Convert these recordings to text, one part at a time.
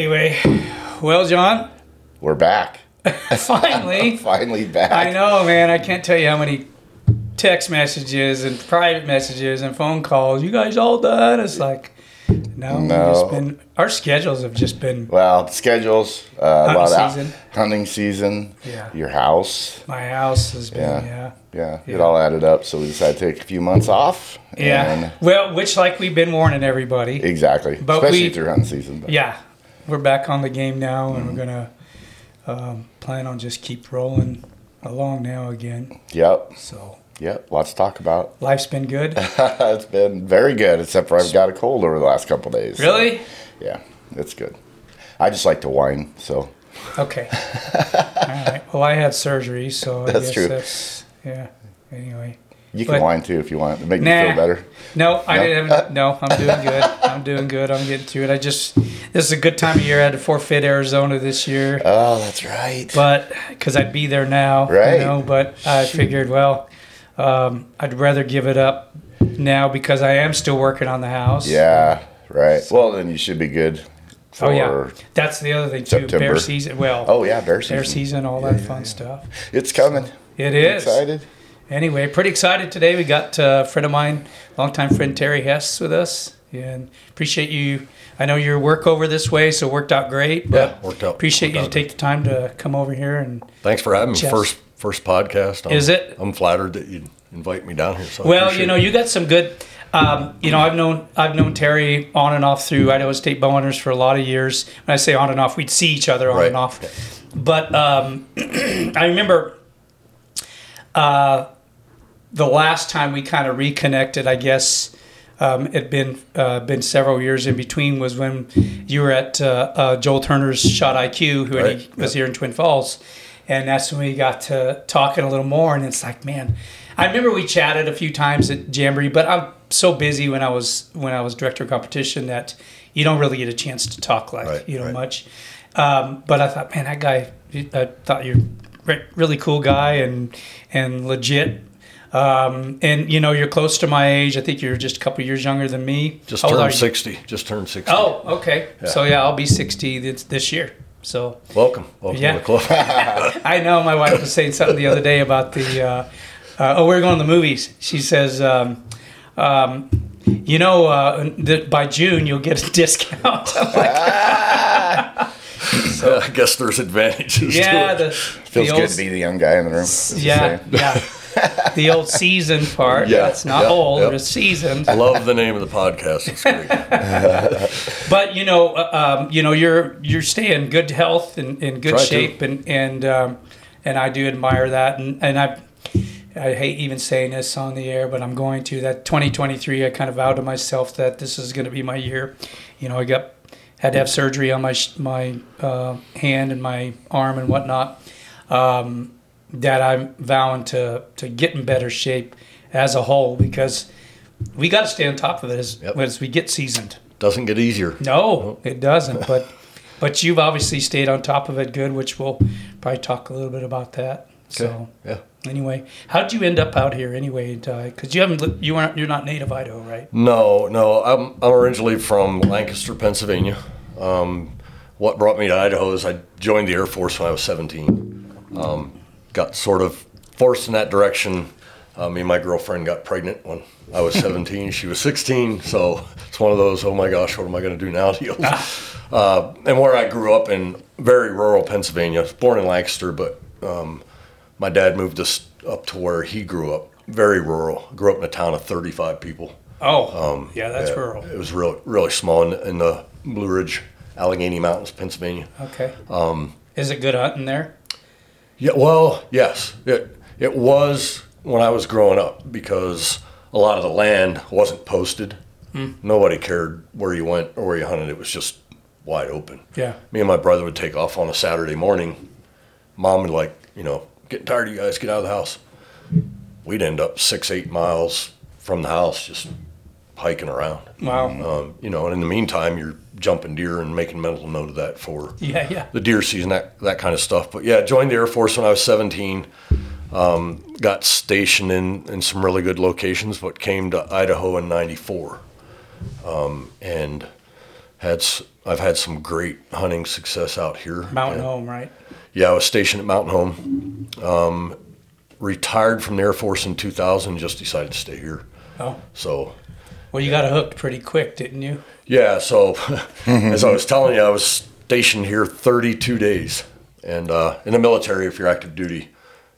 Anyway, well, John, We're back. finally, Finally back. I know, man. I can't tell you how many text messages and private messages and phone calls. You guys all done? It's like, no, we've No. just been our schedules have just been Well, schedules, uh, Hunting lot season. hunting season, Yeah. your house. my house has been Yeah. yeah. Yeah, it all added up. So we decided to take a few months off. Yeah. Well, which like we've been warning everybody. exactly. But Especially we- through hunting season. But Yeah, we're back on the game now, and Mm-hmm. we're gonna um, plan on just keep rolling along now again. Yep. So Yep. Lots to talk about. life's been good. it's been very good, except for I've got a cold over the last couple days. so, really? yeah, it's good. I just like to whine. So Okay. All right. Well, I had surgery, so I That's guess true. that's yeah. Anyway, you can But- whine too if you want to make Nah. me feel better. no, I didn't have, no. I'm doing good. I'm doing good. I'm getting through it. I just this is a good time of year. I had to forfeit Arizona this year, Oh, that's right. but because I'd be there now, Right. you know. But I figured, well, um, I'd rather give it up now because I am still working on the house. Yeah, right. Well, then you should be good. For, Oh yeah, that's the other thing too. September. Bear season. Well, Oh yeah, bear season. bear season, all that fun stuff. It's coming. It is. Excited. Anyway, pretty excited today. We got a friend of mine, longtime friend Terry Hess, with us, and appreciate you. I know your work over this way, so it worked out great. But Yeah, worked out- Appreciate worked you to take the time to come over here and. Thanks for having me. First first podcast. I'm, Is it? I'm flattered that you invite me down here. So Well, you know, it. you got some good. Um, you know, I've known I've known Terry on and off through Idaho State Bowhunters for a lot of years. When I say on and off, we'd see each other on Right. and off. But um, I remember uh, the last time we kind of reconnected. I guess um, it had been uh, been several years in between. Was when you were at uh, uh, Joel Turner's Shot IQ, who Right. he was Yep. here in Twin Falls, and that's when we got to talking a little more. And it's like, man, I remember we chatted a few times at Jamboree, but I'm so busy when I was when I was director of competition that you don't really get a chance to talk like Right, you know right. much. Um, but I thought, man, that guy, I thought you're re- really cool guy and and legit. Um, and you know, you're close to my age. I think you're just a couple years younger than me. just How turned sixty. Just turned sixty. Oh, okay. So yeah, I'll be 60 this, this year. So welcome, welcome Yeah. to the club. I know my wife was saying something the other day about the. Uh, uh, oh, we're going to the movies. She says, um, um, you know, uh, that by June you'll get a discount. I'm like, I guess there's advantages. yeah, to the. Feels the good to be the young guy in the room. yeah, say. yeah. The old seasoned part. Yeah, it's not yeah, old, yep. it's seasoned. I love the name of the podcast. It's great. But you know, uh, um, you know, you're you're staying good health and in good Try to. shape, and and um, and I do admire that, and and I. I hate even saying this on the air, but I'm going to. That 2023, I kind of vowed to myself that this is going to be my year. You know, I got had to have surgery on my my uh, hand and my arm and whatnot. Um, that I'm vowing to to get in better shape as a whole because we got to stay on top of it as, Yep. as we get seasoned. Doesn't get easier. No, it doesn't. But but you've obviously stayed on top of it good, which we'll probably talk a little bit about that. So Yeah. anyway, how did you end up out here anyway? Because you haven't you weren't you're not native Idaho, right? No, no. I'm I'm originally from Lancaster, Pennsylvania. Um, what brought me to Idaho is I joined the Air Force when I was 17. Um, got sort of forced in that direction. Uh, me and my girlfriend got pregnant when I was 17. she was 16, so it's one of those. Oh my gosh, what am I going to do now? Deals. Uh, and where I grew up in very rural Pennsylvania. I was born in Lancaster, but um, my dad moved us up to where he grew up. Very rural. Grew up in a town of 35 people. Oh, yeah, that's Um, Yeah, rural. It was really really small in, in the Blue Ridge, Allegheny Mountains, Pennsylvania. Okay. Um, Is it good hunting there? Yeah, well, yes, it it was when I was growing up because a lot of the land wasn't posted. Hmm. Nobody cared where you went or where you hunted. It was just wide open. Yeah. Me and my brother would take off on a Saturday morning. Mom would like, you know, getting tired of you guys, get out of the house. We'd end up six, eight miles from the house just hiking around. Wow. Um, you know, and in the meantime, you're jumping deer and making mental note of that for Yeah, yeah. the deer season, that that kind of stuff. But yeah, joined the Air Force when I was 17. Um, got stationed in in some really good locations, but came to Idaho in '94, um, and had I've had some great hunting success out here. Mountain And- Home, right? Yeah, I was stationed at Mountain Home. Um, retired from the Air Force in 2000. Just decided to stay here. Oh, So well, you got hooked pretty quick, didn't you? Yeah, so as I was telling you, I was stationed here 32 days. And uh, in the military, if you're active duty,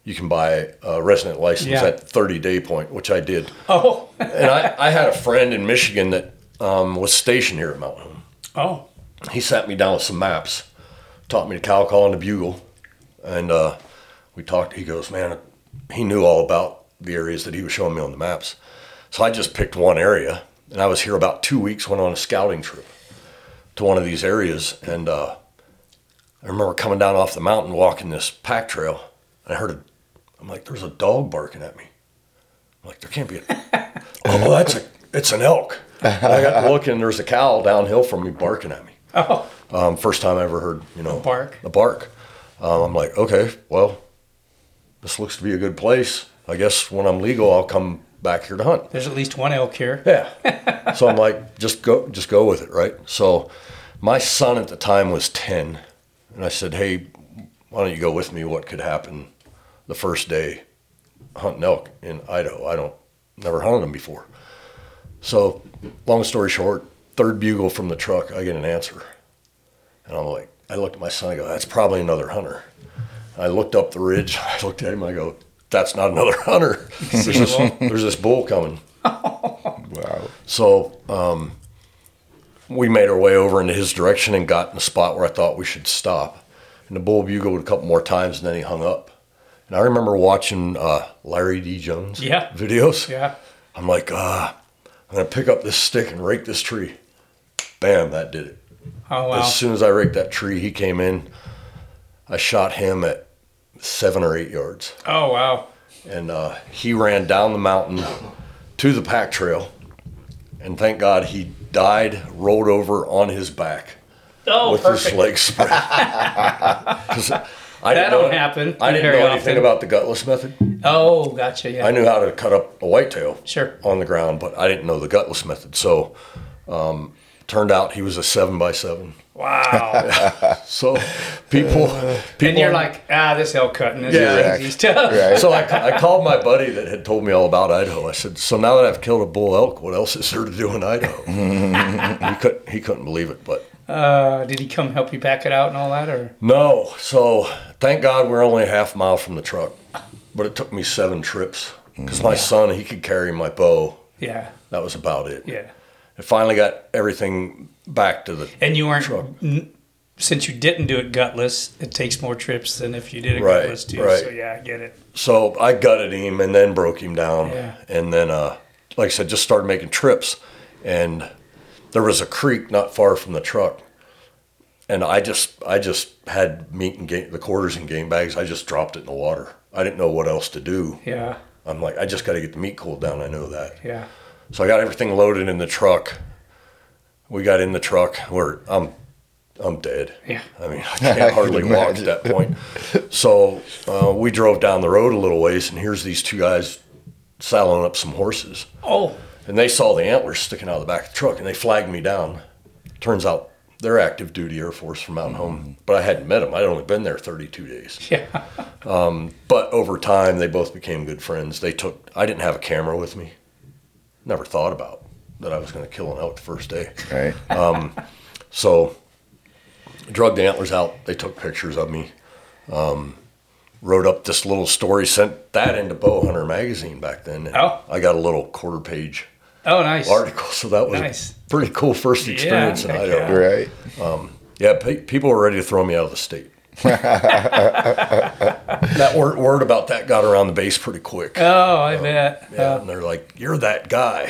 you can buy a resident license Yeah. at 30 day point, which I did. Oh, And I, I had a friend in Michigan that um, was stationed here at Mountain Home. oh, He sat me down with some maps, taught me the cow call and the bugle. And uh, we talked. He goes, Man, he knew all about the areas that he was showing me on the maps. So I just picked one area. And I was here about two weeks, went on a scouting trip to one of these areas. And uh, I remember coming down off the mountain, walking this pack trail. And I heard a, I'm like, there's a dog barking at me. I'm like, there can't be a, oh, that's a, it's an elk. And I got to looking, there's a cow downhill from me barking at me. oh, Um, first time I ever heard, you know, a bark. A bark. Um, I'm like, okay, well, this looks to be a good place. I guess when I'm legal, I'll come back here to hunt. There's at least one elk here. Yeah. so I'm like, just go, just go with it, right? So my son at the time was ten, and I said, hey, why don't you go with me? What could happen the first day hunting elk in Idaho? I don't never hunted them before. So, long story short, third bugle from the truck, I get an answer, and I'm like, I looked at my son. I go, that's probably another hunter. I looked up the ridge. I looked at him. I go, that's not another hunter. There's this, there's this bull coming. Wow. So um, we made our way over into his direction and got in a spot where I thought we should stop. And the bull bugled a couple more times and then he hung up. And I remember watching uh, Larry D. Jones Yeah. videos. Yeah. I'm like, ah, I'm going to pick up this stick and rake this tree. Bam, that did it. Oh wow. As soon as I raked that tree, he came in. I shot him at seven or eight yards Oh wow. and uh, he ran down the mountain to the pack trail. And thank God he died, rolled over on his back Oh, with perfect. his legs spread. I That didn't know, don't happen I didn't know anything often. about the gutless method. Oh, gotcha. Yeah. I knew how to cut up a whitetail Sure. on the ground, but I didn't know the gutless method. So, um, turned out he was a seven by seven. Wow. So, people, people, and you're like, ah, this elk cutting is Yeah. easy stuff. Right. So I, I called my buddy that had told me all about Idaho. I said, "So now that I've killed a bull elk, what else is there to do in Idaho?" he couldn't. He couldn't believe it. But Uh, did he come help you pack it out and all that, or? no. So thank God we're only a half mile from the truck. But it took me seven trips because my son he could carry my bow. Yeah. That was about it. Yeah. I finally got everything back to the. And you weren't, Truck. n- since you didn't do it gutless, it takes more trips than if you did it Right, gutless too. right. So yeah, I get it. So I gutted him and then broke him down. Yeah. And then, uh, like I said, just started making trips. And there was a creek not far from the truck. And I just, I just had meat and game, the quarters and game bags. I just dropped it in the water. I didn't know what else to do. Yeah. I'm like, I just got to get the meat cooled down. I know that. Yeah. So I got everything loaded in the truck. We got in the truck. We're, I'm, I'm dead. Yeah. I mean, I can't hardly walk at that point. So uh, we drove down the road a little ways, and here's these two guys saddling up some horses. Oh, And they saw the antlers sticking out of the back of the truck, and they flagged me down. Turns out they're active duty Air Force from Mountain Home, but I hadn't met them. I'd only been there 32 days. yeah. But over time, they both became good friends. They took. I didn't have a camera with me. Never thought about that I was going to kill an elk the first day. Right. So, drug the antlers out. They took pictures of me. Um, wrote up this little story. Sent that into Bow Hunter magazine back then. and Oh. I got a little quarter page Oh, nice. article. So that was Nice. a pretty cool first experience in heck Idaho. right. Yeah, pe- people were ready to throw me out of the state. that word, word about that got around the base pretty quick. Oh, I bet. Yeah, Uh, and they're like, "You're that guy."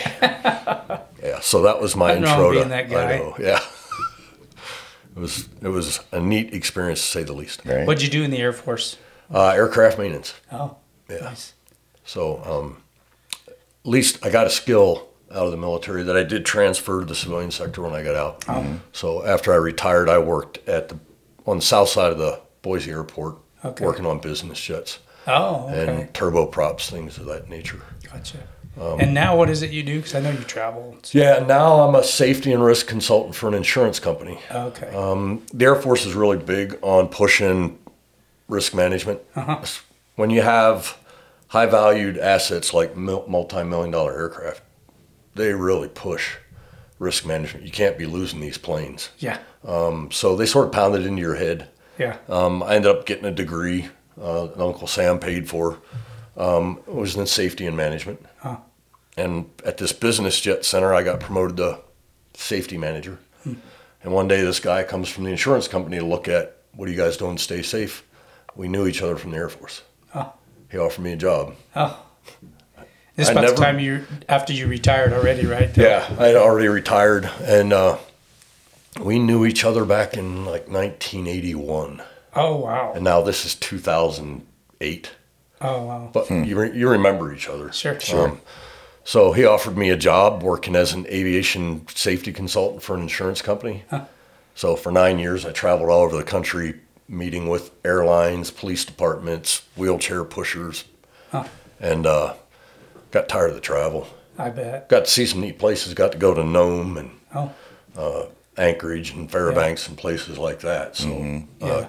yeah, so that was my Nothing wrong intro being to that guy. Idaho. Yeah, it was it was a neat experience to say the least. Right. what'd you do in the Air Force? Uh, aircraft maintenance. Oh, Yeah. nice. So um, at least I got a skill out of the military that I did transfer to the civilian sector when I got out. Oh. So after I retired, I worked at the on the south side of the Boise airport, Okay. working on business jets Oh, okay. and turboprops, things of that nature. gotcha. and now what is it you do? Because I know you travel. Yeah, now I'm a safety and risk consultant for an insurance company. Okay. Um, the Air Force is really big on pushing risk management. Uh-huh. When you have high valued assets like multi million dollar aircraft, they really push risk management. You can't be losing these planes. yeah. Um, so they sort of pounded it into your head. Yeah. Um, I ended up getting a degree uh, that Uncle Sam paid for. Um, it was in safety and management. Huh. And at this business jet center, I got promoted to safety manager. Hmm. And one day, this guy comes from the insurance company to look at what are you guys doing to stay safe. We knew each other from the Air Force. Oh. He offered me a job. Oh. This I about never- the time you after you retired already, right? Yeah, I had already retired, and uh, we knew each other back in like 1981. Oh wow. And now this is 2008. Oh wow. But you, re- you remember each other. Sure. Sure. Um, so he offered me a job working as an aviation safety consultant for an insurance company. So for nine years, I traveled all over the country meeting with airlines, police departments, wheelchair pushers, Huh. and uh, got tired of the travel. I bet. Got to see some neat places. Got to go to Nome and Oh. Anchorage and Fairbanks and places like that. So Yeah. uh,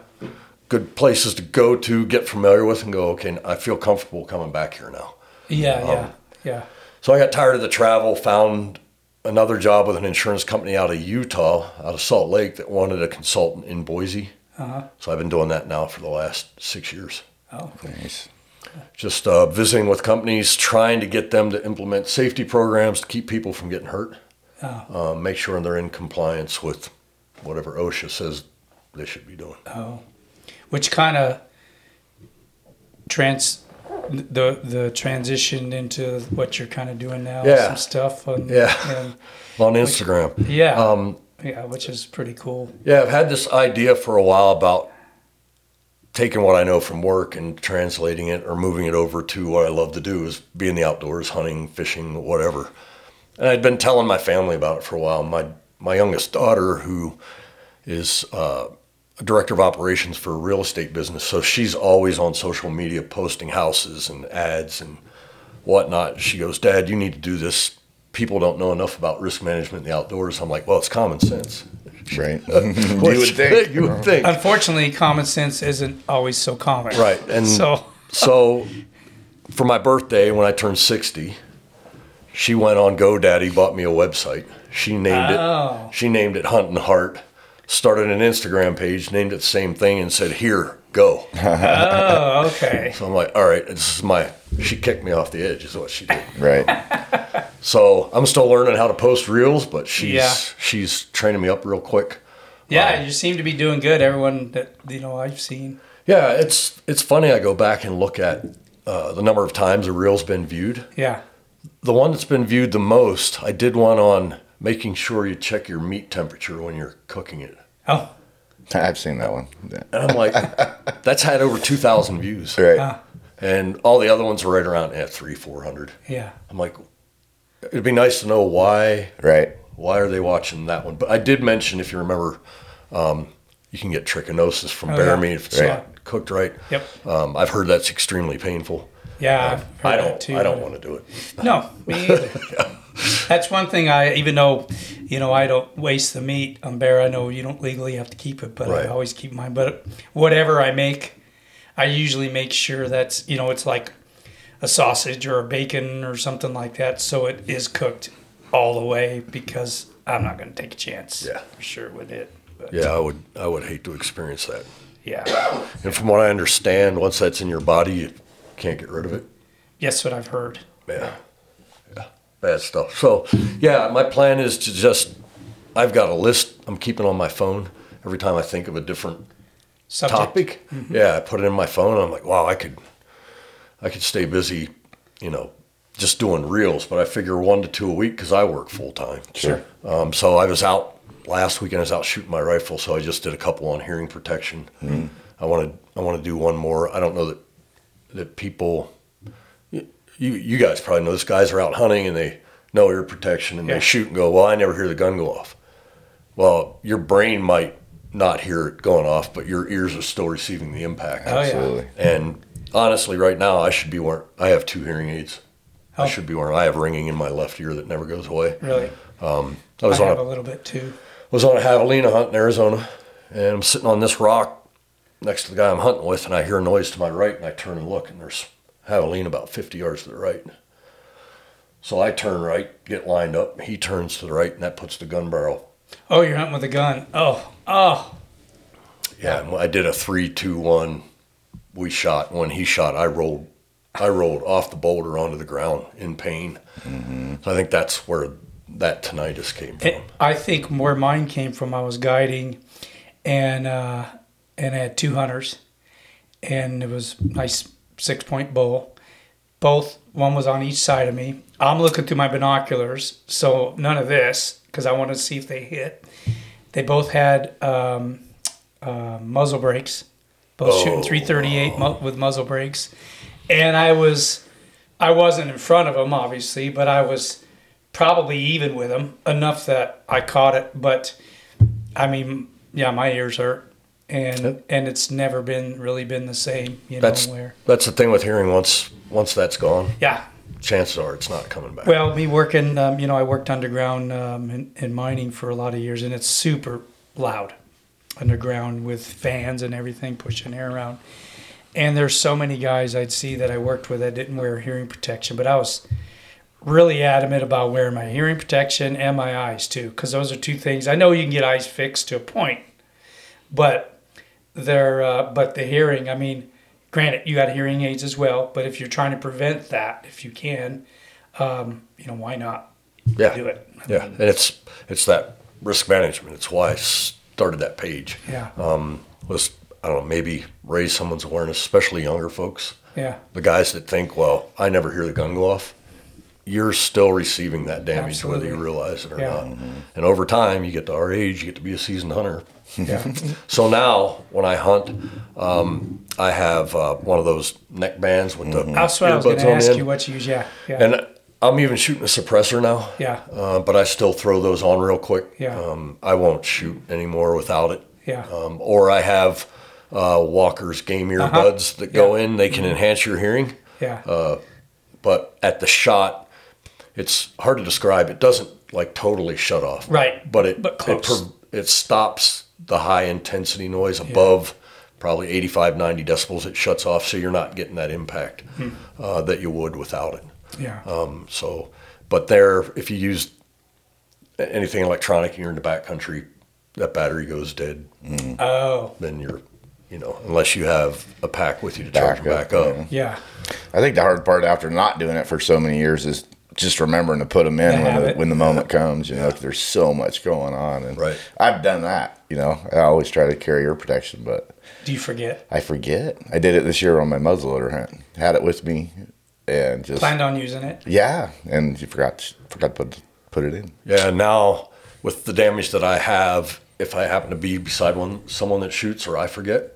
good places to go to, get familiar with, and go. Okay, I feel comfortable coming back here now. Yeah. Um, Yeah. Yeah. So I got tired of the travel, found another job with an insurance company out of Utah, out of Salt Lake, that wanted a consultant in Boise. Uh-huh. So I've been doing that now for the last six years. Oh. Nice. Just uh, visiting with companies, trying to get them to implement safety programs to keep people from getting hurt. Oh. Uh, make sure they're in compliance with whatever OSHA says they should be doing. Oh. Which kind of trans the the transition into what you're kind of doing now. Yeah. Some stuff. On, Yeah. and- On Instagram. yeah. Um, yeah. Which is pretty cool. Yeah, I've had this idea for a while about taking what I know from work and translating it or moving it over to what I love to do is be in the outdoors, hunting, fishing, whatever. And I'd been telling my family about it for a while. My my youngest daughter, who is uh, a director of operations for a real estate business, so she's always on social media posting houses and ads and whatnot. She goes, "Dad, you need to do this. People don't know enough about risk management in the outdoors." I'm like, "Well, it's common sense." Right. you would think. you would think. Unfortunately, common sense isn't always so common. Right. And So. so for my birthday when I turned 60, she went on GoDaddy, bought me a website. She named Oh. it she named it Hunt and Heart, started an Instagram page, named it the same thing and said, "Here, go." Oh. Okay. So I'm like, "All right, this is my she kicked me off the edge is what she did." Right. So, I'm still learning how to post reels, but she's Yeah. she's training me up real quick. Yeah, you seem to be doing good. Everyone that you know I've seen. Yeah, it's it's funny I go back and look at uh, the number of times a reel's been viewed. Yeah. The one that's been viewed the most, I did one on making sure you check your meat temperature when you're cooking it. Oh. I've seen that one. Yeah. And I'm like, that's had over 2,000 views. Right. Ah. And all the other ones are right around at three, 400. Yeah. I'm like, it'd be nice to know why Right. why are they watching that one. But I did mention, if you remember, um, you can get trichinosis from Oh, bear yeah. meat if it's Right. not cooked right. Yep. Um, I've heard that's extremely painful. Yeah. I've heard I don't. too. I don't want to do it. No, me either. That's one thing I, even though, you know, I don't waste the meat on bear. I know you don't legally have to keep it, but Right. I always keep mine. But whatever I make, I usually make sure that's, you know, it's like a sausage or a bacon or something like that, so it is cooked all the way because I'm not going to take a chance. Yeah. for sure with it. But, Yeah, I would. I would hate to experience that. yeah. And from what I understand, once that's in your body, you can't get rid of it. Yes, what I've heard. Yeah. Yeah. Bad stuff. So, yeah, my plan is to just, I've got a list I'm keeping on my phone every time I think of a different Subject. topic. Mm-hmm. Yeah, I put it in my phone. And I'm like, wow, I could, I could stay busy, you know, just doing reels. But I figure one to two a week because I work full time. Sure. Um, so I was out last weekend. I was out shooting my rifle, so I just did a couple on hearing protection. I want to, I want to do one more. I don't know that that people, you you guys probably know this. Guys are out hunting and they know ear protection and Yeah. they shoot and go. Well, I never hear the gun go off. Well, your brain might not hear it going off, but your ears are still receiving the impact. Oh, yeah. Absolutely. And honestly, right now I should be wearing. I have two hearing aids. I oh. should be wearing. I have ringing in my left ear that never goes away. Really? Um, I was I on have a a little bit too. I was on a javelina hunt in Arizona, and I'm sitting on this rock next to the guy I'm hunting with, and I hear a noise to my right, and I turn and look, and there's javelina about 50 yards to the right. So I turn right, get lined up. He turns to the right, and that puts the gun barrel. Oh, you're hunting with a gun. Oh, oh. Yeah, I did a three, two, one. We shot. When he shot, I rolled. I rolled off the boulder onto the ground in pain. So I think that's where that tinnitus came from. It, I think where mine came from, I was guiding, and uh, and I had two hunters, and it was nice six point bull. Both one was on each side of me. I'm looking through my binoculars, so none of this because I wanted to see if they hit. They both had um, uh, muzzle brakes, both shooting Oh. 338 mu- with muzzle brakes, and I was I wasn't in front of them obviously, but I was probably even with him enough that I caught it. But I mean, yeah, my ears hurt, and and it's never been really been the same. You know That's where? that's the thing with hearing. Once once that's gone, Yeah. chances are it's not coming back. Well, me working, um, you know, I worked underground um, in, in mining for a lot of years, and it's super loud underground with fans and everything pushing air around. And there's so many guys I'd see that I worked with that didn't wear hearing protection, but I was really adamant about wearing my hearing protection and my eyes too, because those are two things. I know you can get eyes fixed to a point, but they're uh, but the hearing. I mean, granted, you got hearing aids as well, but if you're trying to prevent that, if you can, um, you know, why not yeah, do it? yeah, and it's it's that risk management. It's why I started that page. Yeah, Um, was I don't know maybe raise someone's awareness, especially younger folks. yeah, The guys that think, well, I never hear the gun go off. You're still receiving that damage whether you realize it or Yeah. not. And over time, you get to our age, you get to be a seasoned hunter. yeah. So now, when I hunt, um, I have uh, one of those neck bands with the That's what I was going to ask you. What you use? Yeah, yeah, And I'm even shooting a suppressor now. yeah, Uh, but I still throw those on real quick. Yeah. Um, I won't shoot anymore without it. yeah. Um, or I have uh, Walker's game earbuds Uh-huh. that go Yeah. in. They can enhance your hearing. yeah. uh, But at the shot, it's hard to describe. It doesn't like totally shut off. Right, But it but it, it stops the high intensity noise above probably 85, 90 decibels. It shuts off, so you're not getting that impact Hmm. uh, that you would without it. Yeah. Um, so, but there, if you use anything electronic and you're in the backcountry, that battery goes dead. oh, Then you're, you know, unless you have a pack with you to charge Back them up, back up. yeah. yeah. I think the hard part after not doing it for so many years is just remembering to put them in when the, when the moment comes. You know, 'cause there's so much going on, and Right. I've done that. You know, I always try to carry ear protection, but Do you forget? I forget. I did it this year on my muzzleloader hunt. Had it with me, and just Planned on using it? yeah, and you forgot forgot to put put it in. Yeah, now with the damage that I have, if I happen to be beside one someone that shoots or I forget,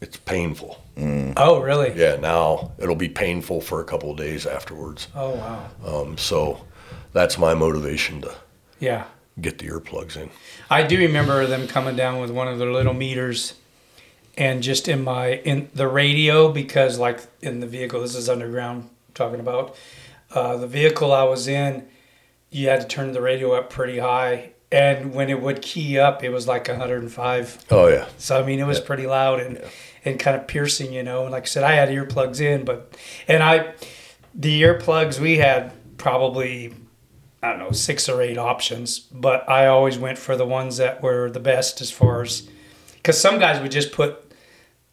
it's painful. Oh, really? Yeah, now it'll be painful for a couple of days afterwards. Oh, wow. Um, so that's my motivation to Yeah. get the earplugs in. I do remember them coming down with one of their little meters and just in my in the radio because like in the vehicle this is underground talking about. Uh, the vehicle I was in you had to turn the radio up pretty high and when it would key up it was like 105 Oh yeah, so I mean it was pretty loud and and kind of piercing you know and like I said I had earplugs in but and I the earplugs we had probably I don't know six or eight options, but I always went for the ones that were the best as far as because some guys would just put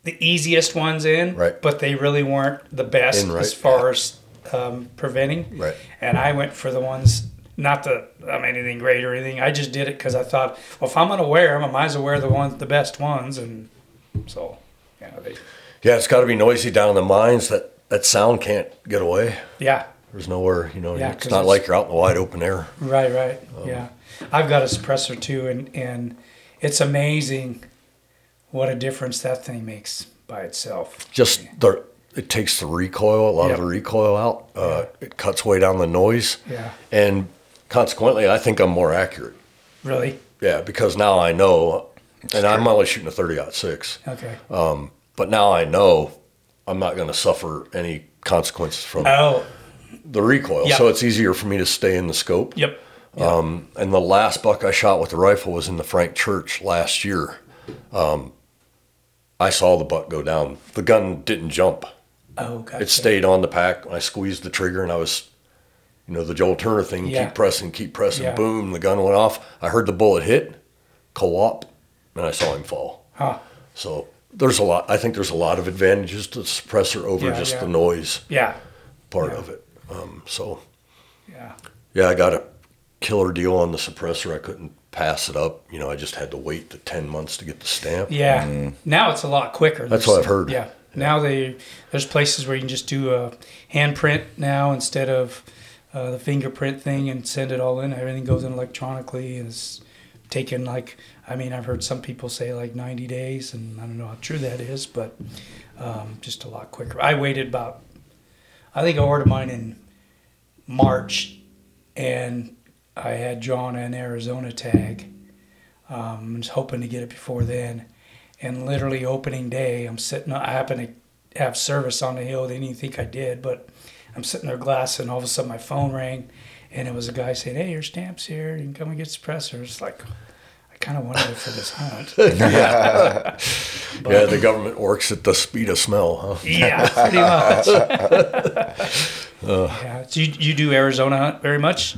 the easiest ones in, Right. But they really weren't the best In right, as far as um, preventing, Right. And I went for the ones. Not that I'm anything great or anything. I just did it because I thought, well, if I'm gonna wear them, I might as well wear the ones, the best ones, and so yeah, they, yeah. It's got to be noisy down in the mines. That that sound can't get away. yeah, There's nowhere, you know. Yeah, it's not it's- like you're out in the wide open air. Right, right. Um, yeah. I've got a suppressor too and and it's amazing what a difference that thing makes by itself. Just the it takes the recoil, a lot Yep. of the recoil out. Uh, It cuts way down the noise, Yeah. and consequently, I think I'm more accurate. Really? Yeah, because now I know, and I'm only shooting a 30 six, Okay. but now I know I'm not going to suffer any consequences from. oh, the recoil, Yeah. so it's easier for me to stay in the scope. Yep. Um, and the last buck I shot with the rifle was in the Frank Church last year. Um, I saw the buck go down. The gun didn't jump. Oh, gotcha. It stayed on the pack. I squeezed the trigger and I was, you know, the Joel Turner thing, Yeah. keep pressing, keep pressing, Yeah. boom, the gun went off. I heard the bullet hit, co-op, and I saw him fall. Huh. So there's a lot, I think there's a lot of advantages to the suppressor over Yeah, just the noise Yeah. part of it. Um, so Yeah. yeah, I got a killer deal on the suppressor. I couldn't pass it up. You know, I just had to wait the 10 months to get the stamp. Yeah. Now it's a lot quicker. That's There's- what I've heard. Yeah. Now they there's places where you can just do a handprint now instead of uh, the fingerprint thing and send it all in. Everything goes in electronically it's taken like I mean I've heard some people say like 90 days and I don't know how true that is, but um, just a lot quicker. I waited about I think I ordered mine in March and I had drawn an Arizona tag. Um, I was hoping to get it before then. And literally opening day, I'm sitting. I happen to have service on the hill. They didn't even think I did, but I'm sitting there glassing. All of a sudden, my phone rang, and it was a guy saying, "Hey, your stamp's here. You can come and get suppressors." It's like I kind of wanted it for this hunt. yeah, yeah. the government works at the speed of smell, huh? yeah, pretty much. yeah. So you, you do Arizona hunt very much?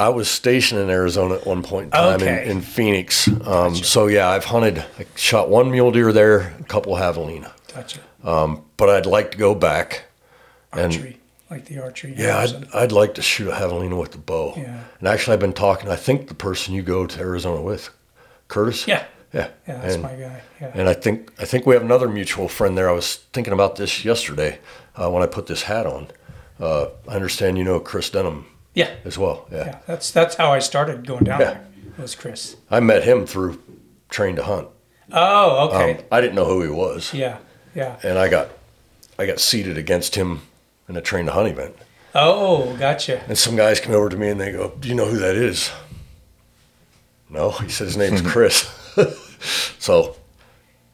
I was stationed in Arizona at one point in time Okay. in, in Phoenix. Um, So yeah, I've hunted, I shot one mule deer there, a couple javelina. Gotcha. Um, but I'd like to go back. And Archery, like the archery. yeah, I'd, I'd like to shoot a javelina with the bow. Yeah. And actually, I've been talking. I think the person you go to Arizona with, Curtis. yeah, Yeah. yeah, that's and, my guy. Yeah. And I think I think we have another mutual friend there. I was thinking about this yesterday uh, when I put this hat on. Uh, I understand you know Chris Denham yeah, as well. Yeah. yeah. That's that's how I started going down Yeah. there. Was Chris? I met him through Train to Hunt. Oh, okay. Um, I didn't know who he was, yeah, yeah. and I got I got seated against him in a Train to Hunt event. Oh, gotcha. And some guys come over to me and they go, "Do you know who that is?" No, he said his name's Chris. so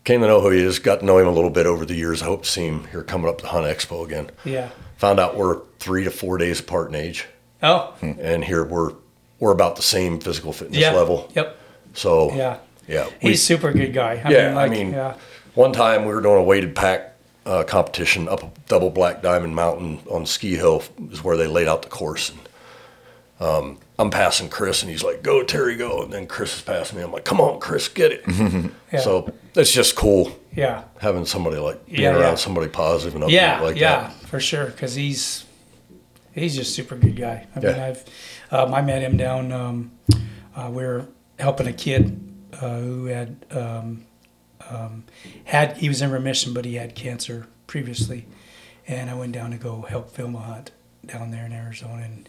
came to know who he is. Got to know him a little bit over the years. I hope to see him here coming up to Hunt Expo again. Yeah. Found out we're three to four days apart in age, Oh, and here we're we're about the same physical fitness level. Yep. So Yeah. yeah, He's a super good guy. I yeah, mean, like, I mean, yeah. one time we were doing a weighted pack uh, competition up a double black diamond mountain on Ski Hill is where they laid out the course. And um, I'm passing Chris, and he's like, "Go, Terry, go!" And then Chris is passing me. I'm like, "Come on, Chris, get it!" Yeah. So it's just cool Yeah. having somebody like being Yeah, around somebody positive and upbeat Yeah, like that. yeah, that. for sure. Because he's he's just a super good guy. I mean, I've um, I met him down. Um, uh, we were helping a kid uh, who had um, um, had he was in remission, but he had cancer previously, and I went down to go help film a hunt down there in Arizona, and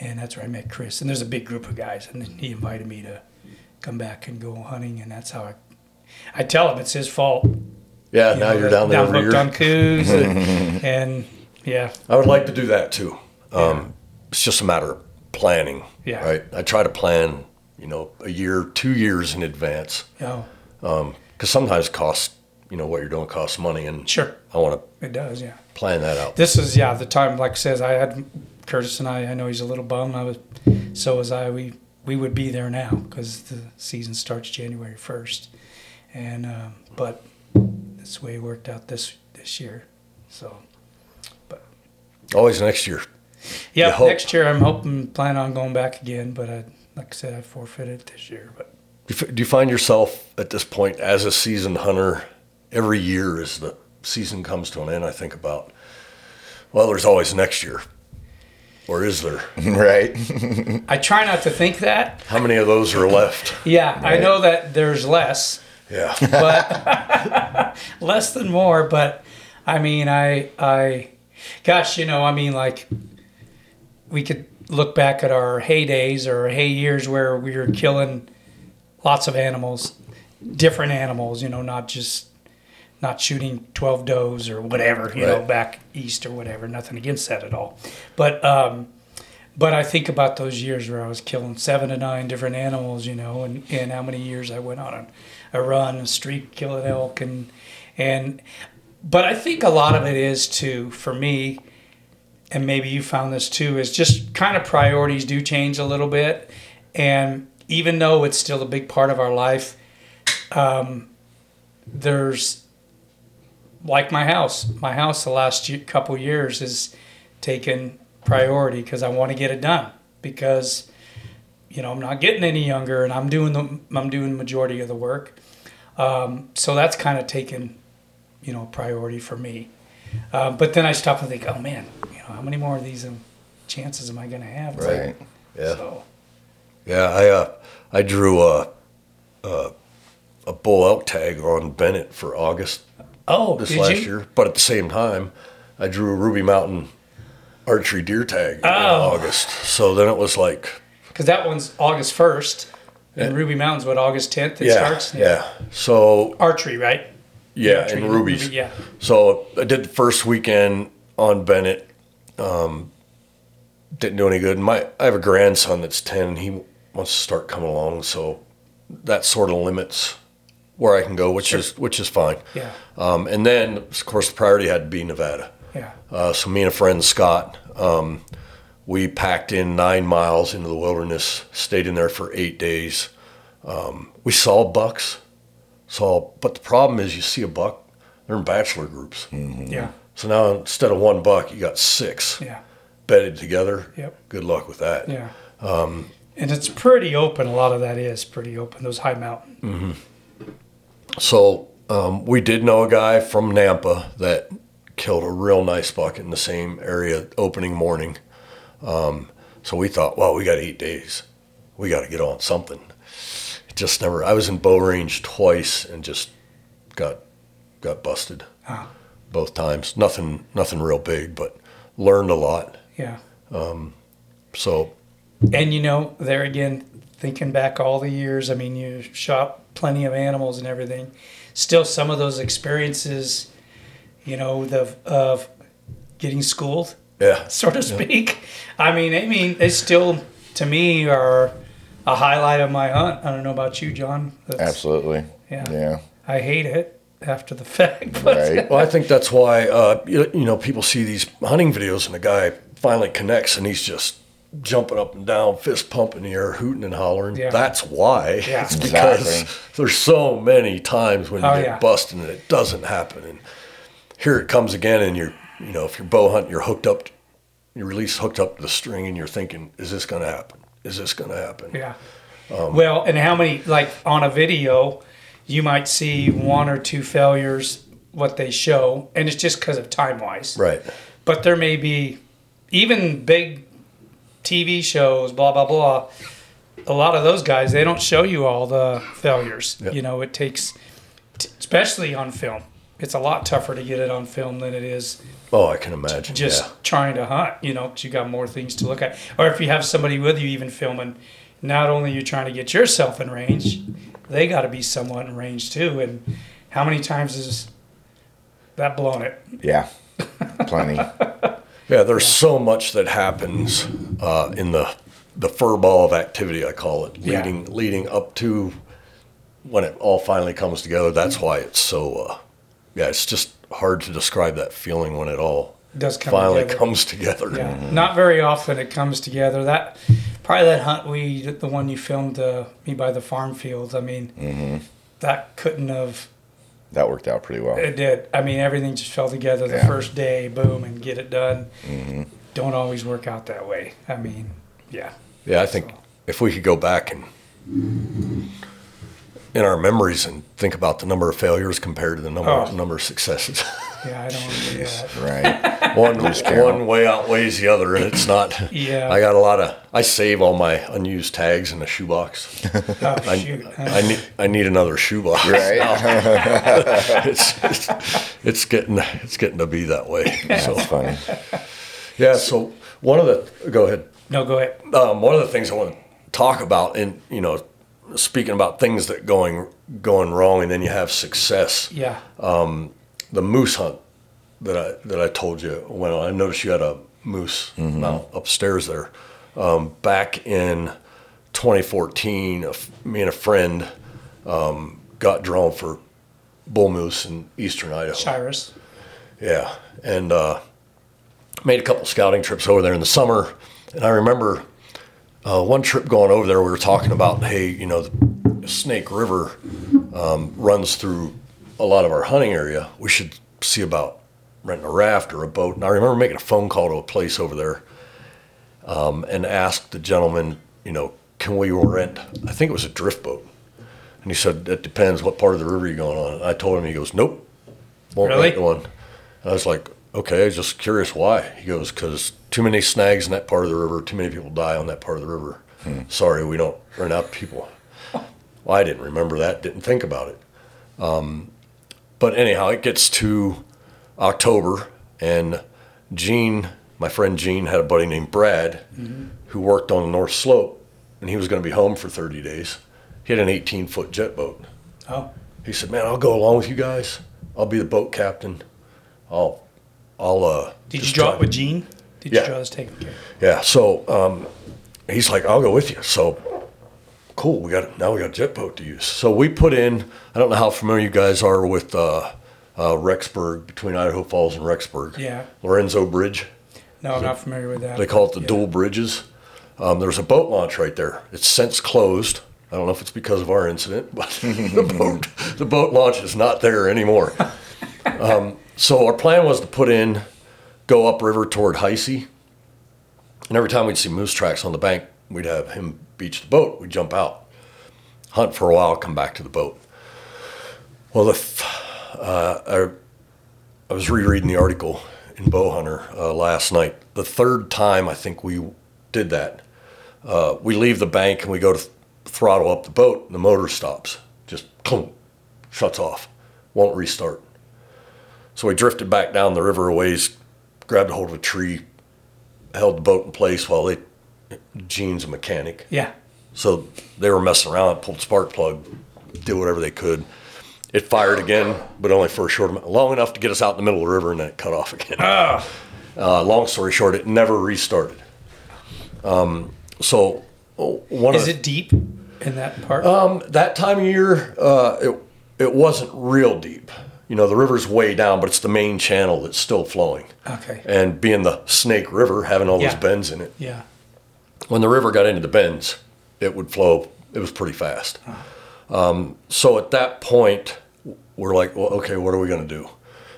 and that's where I met Chris. And there's a big group of guys, and he invited me to come back and go hunting, and that's how I. I tell him it's his fault. Yeah, you now know, you're down there every hooked on Coues, and, and yeah, I would like to do that too. Um, It's just a matter of planning. Yeah. Right. I try to plan, you know, a year, two years in advance, oh, because sometimes costs, you know, what you're doing costs money, and sure, I want to it does, yeah. plan that out. This is yeah the time like I says I had Curtis and I. I know he's a little bummed. I was, so was I. We we would be there now because the season starts January first, and um, but this way it worked out this this year. So But Always next year. Yeah, next year I'm hoping plan on going back again. But I like I said I forfeited this year. But Do you, do you find yourself at this point as a seasoned hunter every year as the season comes to an end? I think about, well, there's always next year. Or is there? right? I try not to think that. How many of those are left? Yeah, I know that there's less. Yeah. but less than more. But I mean, I, I, gosh, you know, I mean, like we could look back at our heydays or hey years where we were killing lots of animals, different animals, you know, not just not shooting 12 does or whatever, you know, back east or whatever. Nothing against that at all. But, um, but I think about those years where I was killing seven to nine different animals, you know, and, and how many years I went on a, a run, a streak, killing elk, and and. But I think a lot of it is too for me, and maybe you found this too, is just kind of priorities do change a little bit. And even though it's still a big part of our life, um, there's like my house. My house the last couple years has taken priority because I want to get it done because you know I'm not getting any younger and I'm doing the I'm doing the majority of the work. Um, so that's kind of taken you know priority for me. Uh, but then I stop and think, oh man, know how many more of these um, chances am I going to have? Like, Right. Yeah. So, Yeah, I uh, I drew a, a a bull elk tag on Bennett for August oh, this last you? year, but at the same time, I drew a Ruby Mountain archery deer tag in Oh. August. So then it was like, Because that one's August first, and Ruby Mountain's what August tenth it yeah, starts. yeah. yeah. So Archery, right? yeah, Archery, and rubies. Yeah. So I did the first weekend on Bennett. Um, didn't do any good. My I have a grandson that's ten. and He wants to start coming along, so that sort of limits where I can go, which is which is fine. Yeah. Um, and then of course the priority had to be Nevada. Yeah. Uh, so me and a friend Scott, um, we packed in nine miles into the wilderness, stayed in there for eight days. Um, we saw bucks, saw, but the problem is you see a buck, they're in bachelor groups. Yeah. So now instead of one buck, you got six Yeah. bedded together. Yep. Good luck with that. Yeah. Um, and it's pretty open. A lot of that is pretty open. Those high mountain. So um, we did know a guy from Nampa that killed a real nice buck in the same area opening morning. Um, so we thought, well, we got eight days. We got to get on something. It just never. I was in bow range twice and just got got busted Ah. Both times. Nothing, nothing real big, but learned a lot. Yeah. Um, So And you know, there again, thinking back all the years, I mean, you shot plenty of animals and everything. Still, some of those experiences, you know, the of getting schooled, yeah, so to speak. I mean, I mean, they still, to me, are a highlight of my hunt. I don't know about you, John. That's- Absolutely. Yeah. Yeah. I hate it after the fact, but Right. Well, I think that's why uh, you, you know people see these hunting videos and the guy finally connects and he's just jumping up and down, fist pumping the air, hooting and hollering. Yeah. That's why. Yeah. It's because Exactly. there's so many times when you Oh, get yeah. busted and it doesn't happen. And here it comes again, and you're you know if you're bow hunting, you're hooked up, you're at least hooked up to the string, and you're thinking, is this going to happen? Is this going to happen? Yeah. well, and how many like on a video, you might see one or two failures what they show, and it's just because of time wise. Right. But there may be even big TV shows, blah blah blah. A lot of those guys, they don't show you all the failures. Yep. You know, it takes, t- especially on film. It's a lot tougher to get it on film than it is Oh, I can imagine. just yeah. trying to hunt, you know, 'cause you got more things to look at. Or if you have somebody with you even filming, not only you're trying to get yourself in range, they got to be somewhat in range too. And how many times is that blown it? Yeah. Plenty. Yeah, there's so much that happens uh, in the the fur ball of activity, I call it, Yeah. leading leading up to when it all finally comes together. That's why it's so. Uh, yeah, it's just hard to describe that feeling when it all Does come finally together. comes together. Yeah, not very often it comes together. That probably that hunt we the one you filmed uh, me by the farm fields. I mean, that couldn't have. That worked out pretty well. It did. I mean, everything just fell together the Yeah. first day, boom, and get it done. Don't always work out that way. I mean, yeah. Yeah, I think if we could go back and in our memories and think about the number of failures compared to the number Oh. number of successes, Yeah, I don't want to do that. Right. one one way outweighs the other, and it's not. Yeah. I got a lot of. I save all my unused tags in a shoebox. Oh, I, shoot. I need I need another shoebox. Right. it's, it's it's getting it's getting to be that way. So That's funny. yeah. So one of the go ahead. no, go ahead. Um, one of the things I want to talk about, and you know, speaking about things that going going wrong, and then you have success. Yeah. The moose hunt that I that I told you when I noticed you had a moose mount upstairs there. Um, back in 2014, a f- me and a friend um, got drawn for bull moose in eastern Idaho. Cyrus. Yeah, and uh, made a couple scouting trips over there in the summer, and I remember uh, one trip going over there. We were talking about, hey, you know, the Snake River um, runs through a lot of our hunting area. We should see about renting a raft or a boat. And I remember making a phone call to a place over there um, and asked the gentleman, you know, can we rent? I think it was a drift boat. And he said, it depends what part of the river you're going on. And I told him, he goes, nope, won't Really? rent one. And I was like, okay, I was just curious why. He goes, because too many snags in that part of the river, too many people die on that part of the river. Sorry, we don't rent out people. Well, I didn't remember that, didn't think about it. Um, but anyhow, it gets to October, and Gene, my friend Gene, had a buddy named Brad who worked on the North Slope, and he was going to be home for 30 days. He had an 18 foot jet boat. Oh, He said, "Man, I'll go along with you guys. I'll be the boat captain. I'll, I'll." Uh, did you draw it with Gene? Did Yeah. you draw this taken care? Yeah. So um, he's like, "I'll go with you." So cool. We got now we got a jet boat to use. So we put in. I don't know how familiar you guys are with uh, uh, Rexburg between Idaho Falls and Rexburg. Yeah. Lorenzo Bridge. No, I'm not familiar with that. They call it the Yeah. dual bridges. Um, there's a boat launch right there. It's since closed. I don't know if it's because of our incident, but the boat the boat launch is not there anymore. Um, so our plan was to put in, go upriver toward Heise, and every time we'd see moose tracks on the bank, we'd have him beach the boat. We'd jump out, hunt for a while, come back to the boat. Well, the th- uh, I, I was rereading the article in Bowhunter uh, last night. The third time I think we did that, uh, we leave the bank and we go to th- throttle up the boat, and the motor stops, just boom, shuts off, won't restart. So we drifted back down the river a ways, grabbed a hold of a tree, held the boat in place while they, Gene's a mechanic. Yeah. So they were messing around, pulled spark plug, did whatever they could. It fired again, but only for a short amount, long enough to get us out in the middle of the river, and then it cut off again. Ah. Uh, long story short, it never restarted. Um, so oh, one Is of it deep in that part? um, that time of year, uh, it it wasn't real deep. You know, the river's way down, but it's the main channel that's still flowing. okay. And being the Snake River, having all Yeah. those bends in it, Yeah. When the river got into the bends, it would flow. It was pretty fast. Um, so at that point, we're like, well, okay, what are we going to do?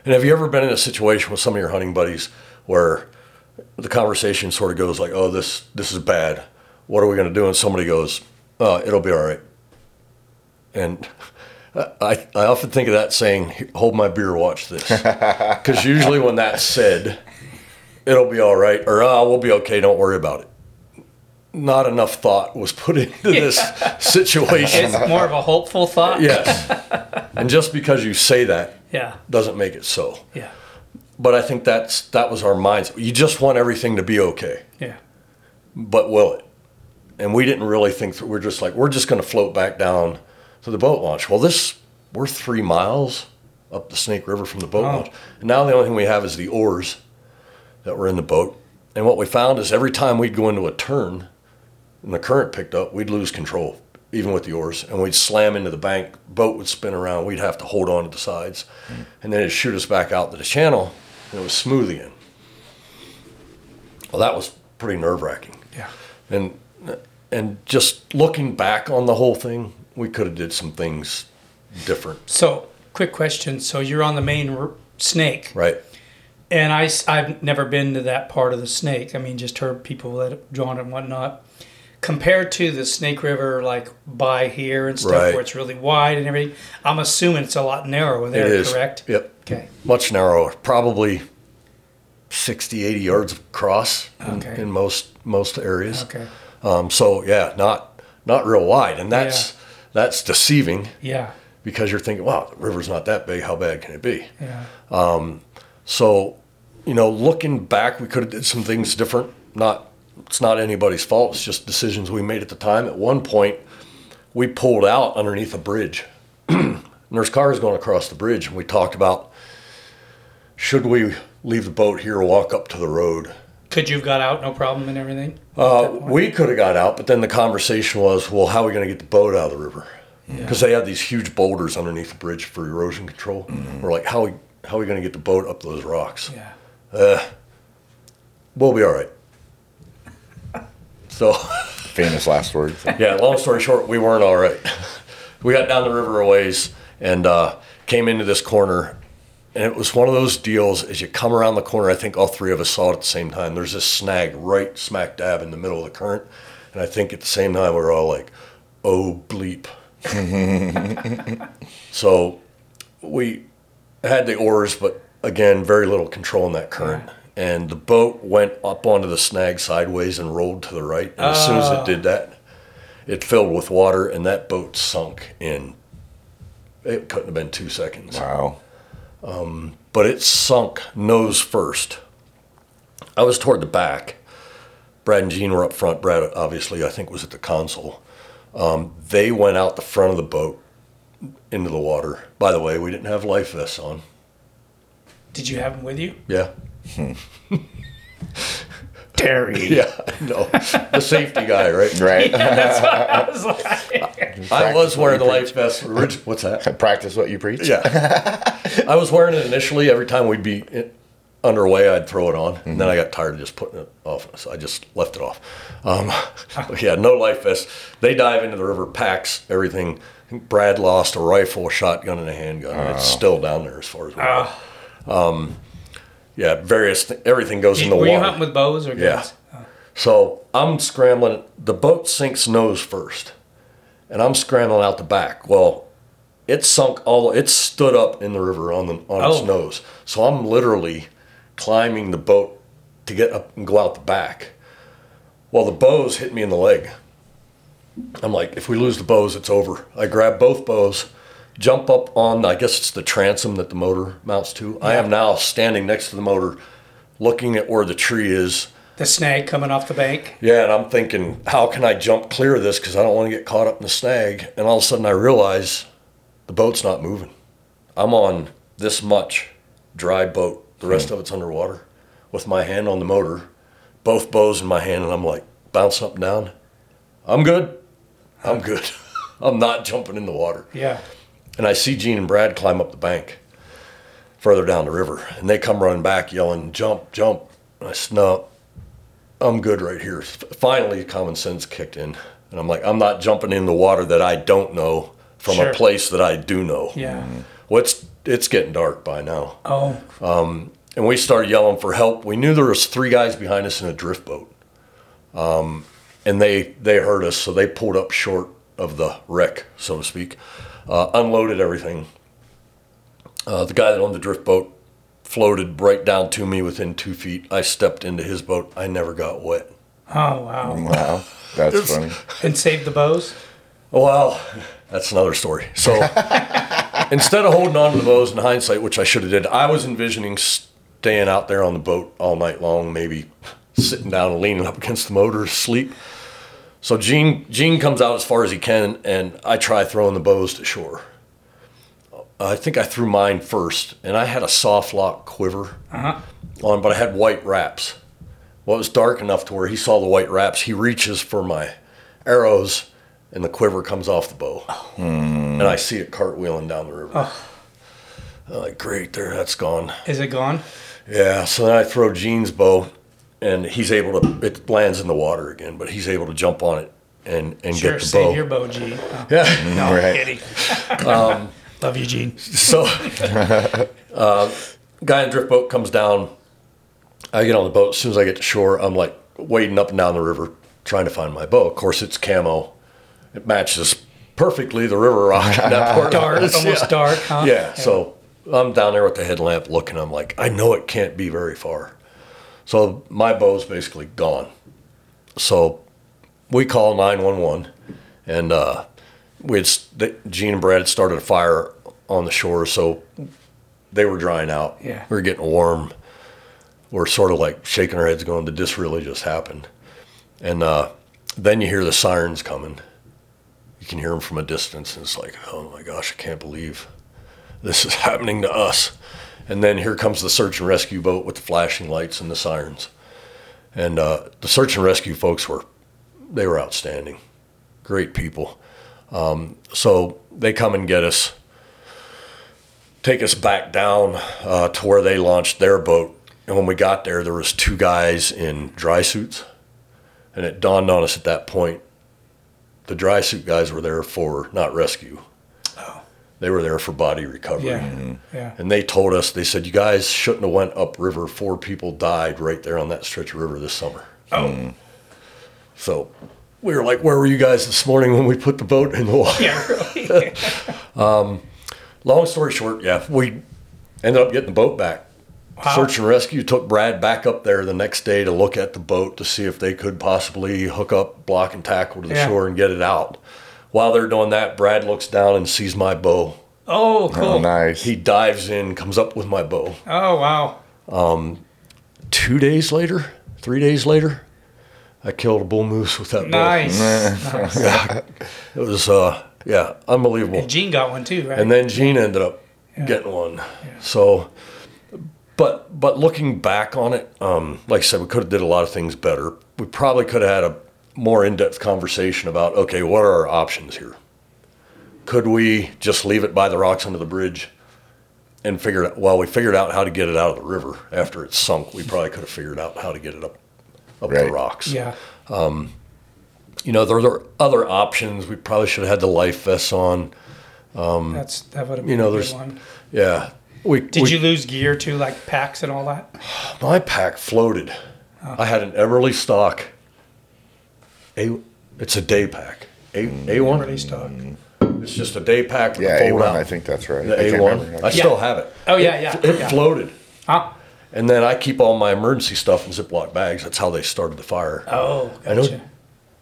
And have you ever been in a situation with some of your hunting buddies where the conversation sort of goes like, oh, this this is bad. What are we going to do? And somebody goes, oh, it'll be all right. And I, I often think of that saying, hold my beer, watch this. Because usually when that's said, it'll be all right, or oh, we'll be okay, don't worry about it. Not enough thought was put into this situation. It's more of a hopeful thought. yes. And just because you say that Yeah. doesn't make it so. Yeah. But I think that's that was our minds. You just want everything to be okay, Yeah. but will it? And we didn't really think through. We're just like we're just going to float back down to the boat launch. Well, this we're three miles up the Snake River from the boat Oh. launch, and now the only thing we have is the oars that were in the boat. And what we found is every time we'd go into a turn, and the current picked up, we'd lose control, even with the oars, and we'd slam into the bank. Boat would spin around. We'd have to hold on to the sides, mm. and then it'd shoot us back out to the channel, and it was smooth again. Well, that was pretty nerve wracking, Yeah. and and just looking back on the whole thing, we could have did some things different, So, quick question. So you're on the main r- snake, right? and I, have never been to that part of the snake. I mean, just heard people that have drawn it and whatnot. Compared to the Snake River, like by here and stuff, Right. where it's really wide and everything, I'm assuming it's a lot narrower there, it is correct? Yep, Okay. much narrower, probably 60, 80 yards across in, Okay. in most most areas. Okay. Um, so yeah, not not real wide, and that's that's deceiving Yeah. because you're thinking, wow, the river's not that big. How bad can it be? Yeah. Um, So, you know, looking back, we could have did some things different. Not it's not anybody's fault. It's just decisions we made at the time. At one point, we pulled out underneath a bridge. and there's cars going across the bridge, and we talked about should we leave the boat here, or walk up to the road. Could you have got out, no problem, and everything? Uh, we could have got out, but then the conversation was, well, how are we going to get the boat out of the river? Because they had these huge boulders underneath the bridge for erosion control. We're like, how we how are we going to get the boat up those rocks? Yeah. Uh, we'll be all right. So, Famous last words. yeah, long story short, we weren't all right. We got down the river a ways and uh, came into this corner. And it was one of those deals as you come around the corner, I think all three of us saw it at the same time. There's this snag right smack dab in the middle of the current. And I think at the same time, we were all like, oh, bleep. so we had the oars, but again, very little control in that current. And the boat went up onto the snag sideways and rolled to the right. And as soon as it did that, it filled with water, and that boat sunk in. It couldn't have been two seconds, Wow. but it sunk nose first. I was toward the back. Brad and Gene were up front. Brad, obviously, I think was at the console. Um, they went out the front of the boat into the water. By the way, we didn't have life vests on. Did you have them with you? Yeah, Terry. yeah, no, the safety guy, right? Right. I was like, I was wearing the life vest. orig- What's that? Practice what you preach. Yeah. I was wearing it initially. Every time we'd be underway, I'd throw it on. And then mm-hmm. I got tired of just putting it off. So I just left it off. Um, yeah, no life vest. They dive into the river, packs, everything. Brad lost a rifle, a shotgun, and a handgun. and It's oh. still down there as far as we know. oh, Yeah, various, th- everything goes in the were water. you hunting with bows or Yeah. guns? Oh. So I'm scrambling. The boat sinks nose first, and I'm scrambling out the back. Well, it sunk all. It stood up in the river on the on its Oh. nose. So I'm literally climbing the boat to get up and go out the back. Well, the bows hit me in the leg. I'm like, if we lose the bows, it's over. I grab both bows, jump up on. I guess it's the transom that the motor mounts to. I am now standing next to the motor, looking at where the tree is. The snag coming off the bank. Yeah, and I'm thinking, how can I jump clear of this? Because I don't want to get caught up in the snag. And all of a sudden, I realize the boat's not moving. I'm on this much dry boat. The rest hmm. of it's underwater, with my hand on the motor, both bows in my hand, and I'm like bounce up and down. I'm good. I'm good. I'm not jumping in the water. Yeah. And I see Gene and Brad climb up the bank further down the river. And they come running back yelling, jump, jump. And I said, no, I'm good right here. Finally, common sense kicked in. And I'm like, I'm not jumping in the water that I don't know from Sure. a place that I do know. Yeah. Well, it's, getting dark by now. Oh, And we started yelling for help. We knew there was three guys behind us in a drift boat. Um, and they, they heard us, so they pulled up short of the wreck, so to speak, uh, unloaded everything. Uh, the guy that owned the drift boat floated right down to me within two feet. I stepped into his boat. I never got wet. oh wow. Wow. That's funny. And saved the bows. Well, that's another story. So instead of holding on to the bows in hindsight, which I should have did, I was envisioning staying out there on the boat all night long, maybe sitting down and leaning up against the motor to sleep. So Gene Gene comes out as far as he can, and I try throwing the bows to shore. I think I threw mine first, and I had a soft lock quiver uh-huh. on, but I had white wraps. Well, it was dark enough to where he saw the white wraps. He reaches for my arrows, and the quiver comes off the bow. Oh. And I see it cartwheeling down the river. Oh. I'm like, great, there, that's gone. Is it gone? Yeah, so then I throw Gene's bow, and he's able to, it lands in the water again, but he's able to jump on it and, and Sure. get the Save bow. your bow, Gene. Oh, yeah. no, Right. kidding. Um, Love you, Gene. So, uh, guy in drift boat comes down. I get on the boat. As soon as I get to shore, I'm like wading up and down the river trying to find my bow. Of course, it's camo. It matches perfectly the river rock. in that part of Dark, it. almost Yeah. dark, huh? Yeah. So I'm down there with the headlamp looking. I'm like, I know it can't be very far. So my bow's basically gone. So we call 911 and uh, we had Gene and Brad had started a fire on the shore, so they were drying out. Yeah. we were getting warm. We're sort of like shaking our heads, going, "Did this really just happen?" And uh, then you hear the sirens coming. You can hear them from a distance, and it's like, "Oh my gosh, I can't believe this is happening to us." And then here comes the search and rescue boat with the flashing lights and the sirens. And uh, the search and rescue folks were, they were outstanding, great people. Um, so they come and get us, take us back down uh, to where they launched their boat, and when we got there, there was two guys in dry suits, and it dawned on us at that point, the dry suit guys were there for not rescue. They were there for body recovery. Yeah. Yeah. And they told us, they said, you guys shouldn't have went upriver. Four people died right there on that stretch of river this summer. Oh. Hmm. So we were like, where were you guys this morning when we put the boat in the water? Yeah, really. Um, long story short, yeah, we ended up getting the boat back. Wow. Search and rescue took Brad back up there the next day to look at the boat to see if they could possibly hook up block and tackle to the Yeah. shore and get it out. While they're doing that, Brad looks down and sees my bow. oh, cool. Oh, nice. He dives in, comes up with my bow. Oh, wow. Two days later, three days later, I killed a bull moose with that bow. Nice. nice. It was, uh, yeah, unbelievable. And Gene got one too, right? and then Gene ended up getting one. So, but but looking back on it, um, like I said, we could have did a lot of things better. We probably could have had a more in depth conversation about okay, what are our options here? Could we just leave it by the rocks under the bridge and figure it? Well, we figured out how to get it out of the river after it sunk. We probably could have figured out how to get it up up the rocks yeah. Um, you know, there are other options. We probably should have had the life vests on. Um, That's that would have been You know, there's one. yeah. We Did we- you lose gear too, like packs and all that? My pack floated. Oh. I had an Eberlestock. A, it's a day pack. A A one. Eberlestock. It's just a day pack with yeah, a fold A1, out. I think that's right. the I A can't one. I still have it. Oh yeah, yeah. It yeah. floated, Huh? and then I keep all my emergency stuff in Ziploc bags. That's how they started the fire. Oh, I know gotcha.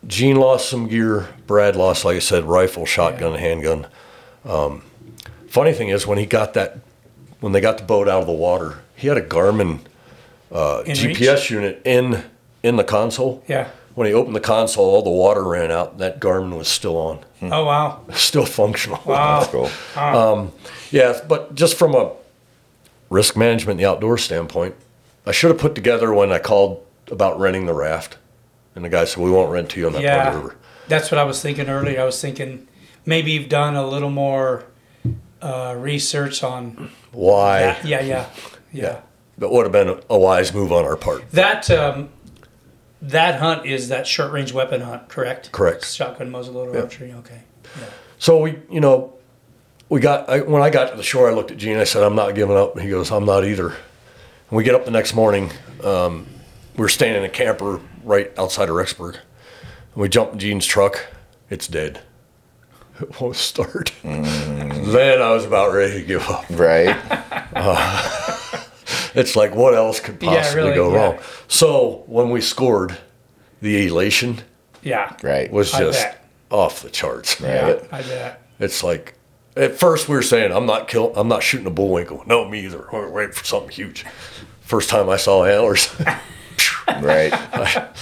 Gene lost some gear. Brad lost, like I said, rifle, shotgun, and handgun. Um, funny thing is, when he got that, when they got the boat out of the water, he had a Garmin uh, In GPS reach? unit in in the console. Yeah. When he opened the console, all the water ran out. And that Garmin was still on, Oh wow. still functional. Wow. That's cool. Yeah, but just from a risk management, the outdoor standpoint, I should have put together when I called about renting the raft, and the guy said we won't rent to you on that part of the Yeah. river. That's what I was thinking earlier. I was thinking maybe you've done a little more uh, research on Why? that. Yeah, yeah, yeah. Yeah. That would have been a wise move on our part. That um, that hunt is that short range weapon hunt, correct? Correct. Shotgun muzzleloader archery. Okay. So we, you know, we got I, when I got to the shore, I looked at Gene. I said, "I'm not giving up." He goes, "I'm not either." And we get up the next morning. Um, we were staying in a camper right outside of Rexburg, and we jump in Gene's truck. It's dead. It won't start. then I was about ready to give up. Right. It's like, what else could Yeah, possibly really, go yeah. wrong? So when we scored, the elation Yeah. Right. was just off the charts. Yeah. It- I bet. It's like at first we were saying I'm not kill I'm not shooting a bullwinkle. No, me either. We're waiting for something huge. First time I saw antlers. right.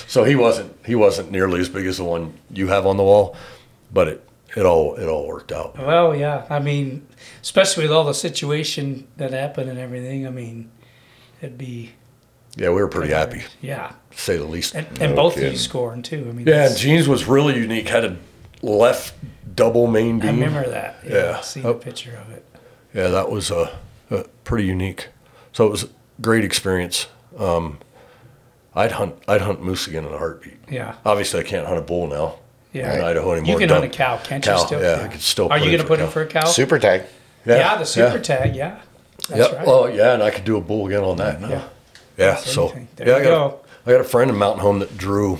so he wasn't he wasn't nearly as big as the one you have on the wall, but it it all it all worked out. Well, yeah. I mean, especially with all the situation that happened and everything. I mean, it'd be Yeah, we were pretty happy, Yeah. to say the least. And, and No both of you scoring too. I mean, Yeah, and that's- Gene's was really unique. Had a left double main beam. I remember that. Yeah. Yeah. Seeing Oh. a picture of it. Yeah, that was uh, uh, pretty unique. So it was a great experience. Um, I'd hunt I'd hunt moose again in a heartbeat. Yeah. Obviously, I can't hunt a bull now Yeah. in Idaho anymore. You can Done. hunt a cow, can't Cow, you? Still? yeah, I could still Are put you going to put cow. in for a cow? Super tag. Yeah, the super tag. Yeah. That's yeah, right. well, yeah, and I could do a bull again on that now. Yeah. Yeah, That's so anything. There yeah, I got, go. I got a friend in Mountain Home that drew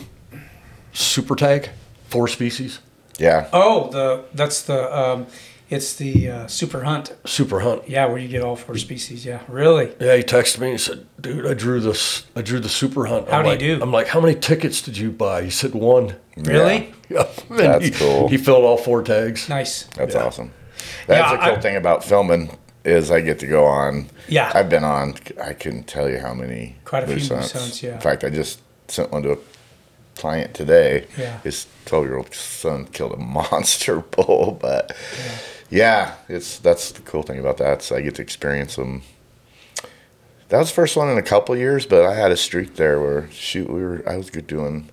super tag, four species, Yeah. Oh, the that's the um, it's the uh, super hunt. super hunt. Yeah, where you get all four species. Yeah, really. Yeah, he texted me and he said, "Dude, I drew this. I drew the super hunt." How'd he like, do? I'm like, "How many tickets did you buy?" He said, "One." Really? Yeah, And That's he, cool. He filled all four tags. Nice. That's Yeah. awesome. That's Yeah, the cool I- thing about filming is I get to go on. Yeah. I've been on. I couldn't tell you how many. Quite a few moose hunts. hunts, yeah. In fact, I just sent one to a client today. Yeah. His twelve-year-old son killed a monster bull, but yeah. it's that's the cool thing about that. So I get to experience them. That was the first one in a couple years, but I had a streak there where shoot, we were. I was good doing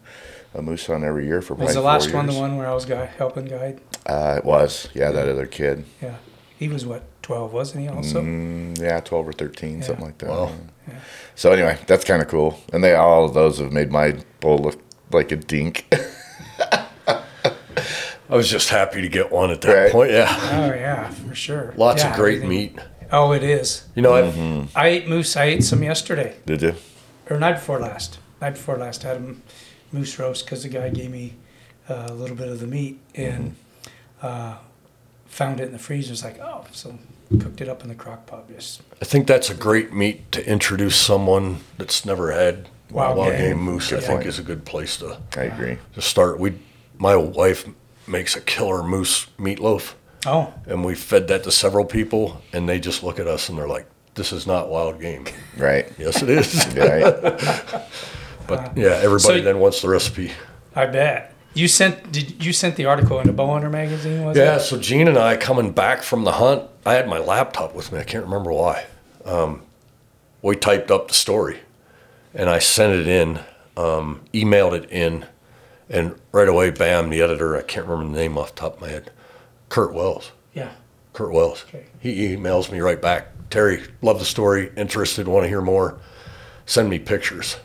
a moose hunt every year for Was the last one the one where I was guy helping guide? Uh, it was. Yeah, that other kid. Yeah. He was what twelve, wasn't he? Also. Mm, yeah, 12 or 13, something like that. Wow. Yeah. So anyway, that's kind of cool. And they all of those have made my bowl look like a dink. I was just happy to get one at that Right. point. Yeah, Oh yeah, for sure. lots Yeah, of great meat. Oh, it is. You know, Mm-hmm. I've I ate moose. I ate some yesterday Did you? or night before last. Night before last, I had a m- moose roast because the guy gave me uh, a little bit of the meat and uh, found it in the freezer. It's like, oh, so cooked it up in the crock pot. Just I think that's a great meat to introduce someone that's never had Wild wild, game. game moose. I think point. is a good place to, I agree. to start. We, my wife makes a killer moose meatloaf, oh, and we fed that to several people, and they just look at us and they're like, "This is not wild game." Right. yes, it is. Right. but uh, yeah, everybody So- then wants the recipe. I bet you sent. Did you sent the article in the Bowhunter magazine? Was Yeah, it? so Gene and I coming back from the hunt, I had my laptop with me. I can't remember why. Um, we typed up the story, and I sent it in, um, emailed it in, and right away, bam, the editor. I can't remember the name off the top of my head. Curt Wells. Yeah. Curt Wells. Okay. He emails me right back. Terry, love the story. Interested. Want to hear more? Send me pictures.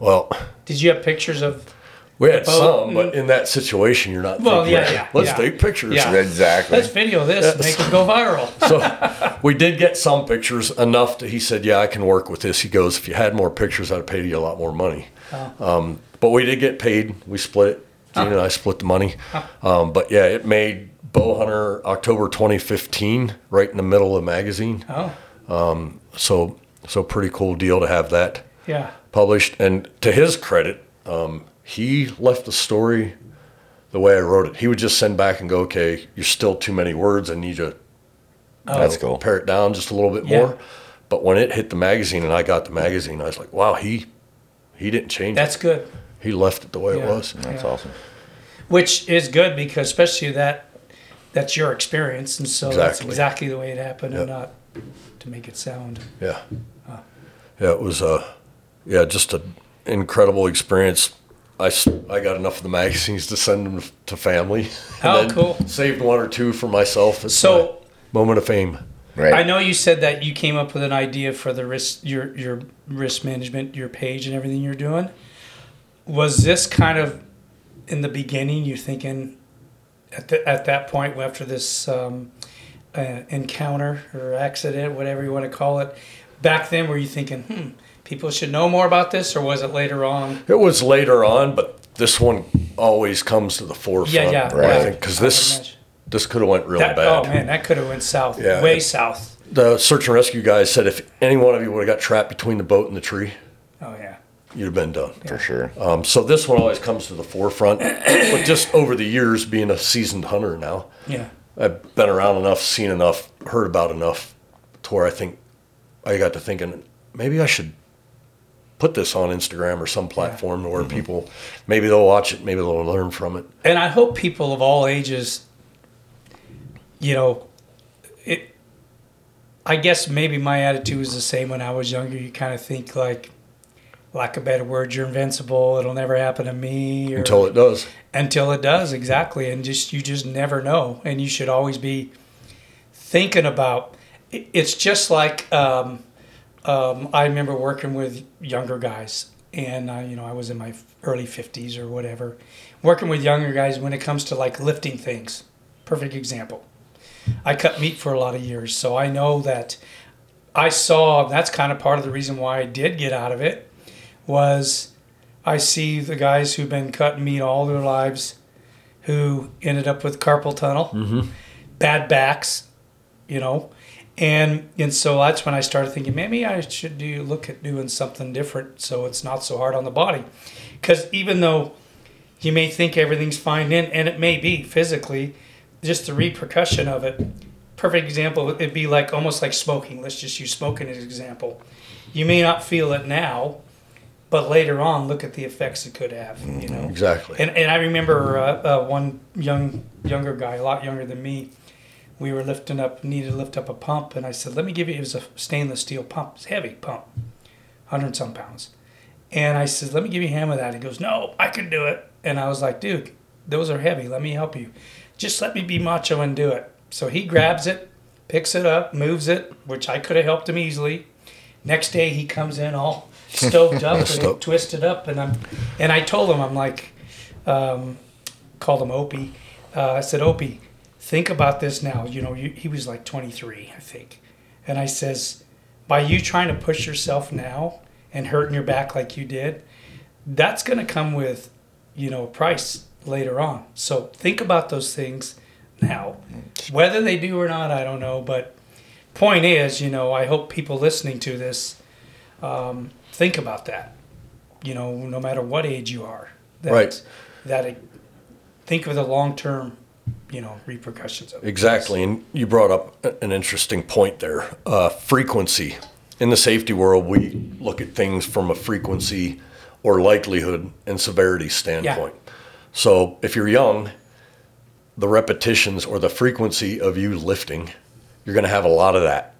Well, Did you have pictures of? We had boat some, but in that situation, you're not. Well, thinking, yeah, yeah, Let's yeah. take pictures. Yeah. exactly. Let's video this, and make it go viral. so we did get some pictures enough that he said, "Yeah, I can work with this." He goes, "If you had more pictures, I'd have paid you a lot more money." Um, but we did get paid. We split it. Gene and I split the money. Um, but yeah, it made Bowhunter October 2015, right in the middle of the magazine. Oh, So so pretty cool deal to have that yeah. published. And to his credit, um, he left the story the way I wrote it. He would just send back and go, "Okay, you're still too many words. I need you That's cool. pare it down just a little bit Yeah. more. But when it hit the magazine and I got the magazine, I was like, wow, he he didn't change it. That's it. good. He left it the way Yeah. it was. That's Yeah. awesome. Which is good because especially that that's your experience, and so that's Exactly. exactly the way it happened, and not to make it sound. Yeah. Yeah, it was uh yeah, just an incredible experience. I, s- I got enough of the magazines to send them to family. Oh, cool. Saved one or two for myself. It's So my moment of fame. Right. I know you said that you came up with an idea for the risk, your your risk management, your page, and everything you're doing. Was this kind of in the beginning? You thinking at the, at that point after this um, uh, encounter or accident, whatever you want to call it, back then were you thinking, hmm, people should know more about this, or was it later on? It was later on, but this one always comes to the forefront. Yeah, yeah, Right. because I this imagine. this could have went really That, bad. oh man, that could have went south, Yeah, way it- south. the search and rescue guys said if any one of you would have got trapped between the boat and the tree, Oh yeah, you'd have been done. for sure. Um, so this one always comes to the forefront. but just over the years, being a seasoned hunter now, yeah, I've been around enough, seen enough, heard about enough, to where I think I got to thinking maybe I should put this on Instagram or some platform Mm-hmm. where people maybe they'll watch it, maybe they'll learn from it. and I hope people of all ages, you know, it. I guess maybe my attitude was the same when I was younger. You kind of think like, lack of better words, you're invincible. It'll never happen to me. Or, Until it does. until it does exactly, and just you just never know, and you should always be thinking about. It's just like um, um, I remember working with younger guys, and uh, you know I was in my early fifties or whatever, working with younger guys when it comes to like lifting things. Perfect example. I cut meat for a lot of years, so I know that I saw that's kind of part of the reason why I did get out of it was I see the guys who've been cutting meat all their lives who ended up with carpal tunnel, bad backs, you know. And and so that's when I started thinking maybe I should do look at doing something different so it's not so hard on the body. Cuz even though you may think everything's fine in and it may be physically just the repercussion of it. Perfect example it'd be like almost like smoking. Let's just use smoking as an example. You may not feel it now, but later on look at the effects it could have, you know. Exactly. And, and I remember uh, uh, one young younger guy, a lot younger than me. We were lifting up, needed to lift up a pump, and I said, "Let me give you." It was a stainless steel pump, it's heavy pump, hundred some pounds. And I said, "Let me give you a hand with that." He goes, "No, I can do it." And I was like, "Dude, those are heavy. Let me help you. Just let me be macho and do it." So he grabs it, picks it up, moves it, which I could have helped him easily, Next day he comes in all stoked up and twisted up, and I'm and I told him I'm like, um, called him Opie. Uh, I said Opie, think about this now. You know, you, he was like 23, I think, and I says, by you trying to push yourself now and hurting your back like you did, that's going to come with, you know, a price later on. So think about those things now. Whether they do or not, I don't know. But point is, you know, I hope people listening to this um, think about that. You know, no matter what age you are, that, Right. That it, think of the long term, you know, repercussions of it. Exactly, and you brought up an interesting point there. Uh, frequency in the safety world, we look at things from a frequency or likelihood and severity standpoint. Yeah. So if you're young, the repetitions or the frequency of you lifting, you're going to have a lot of that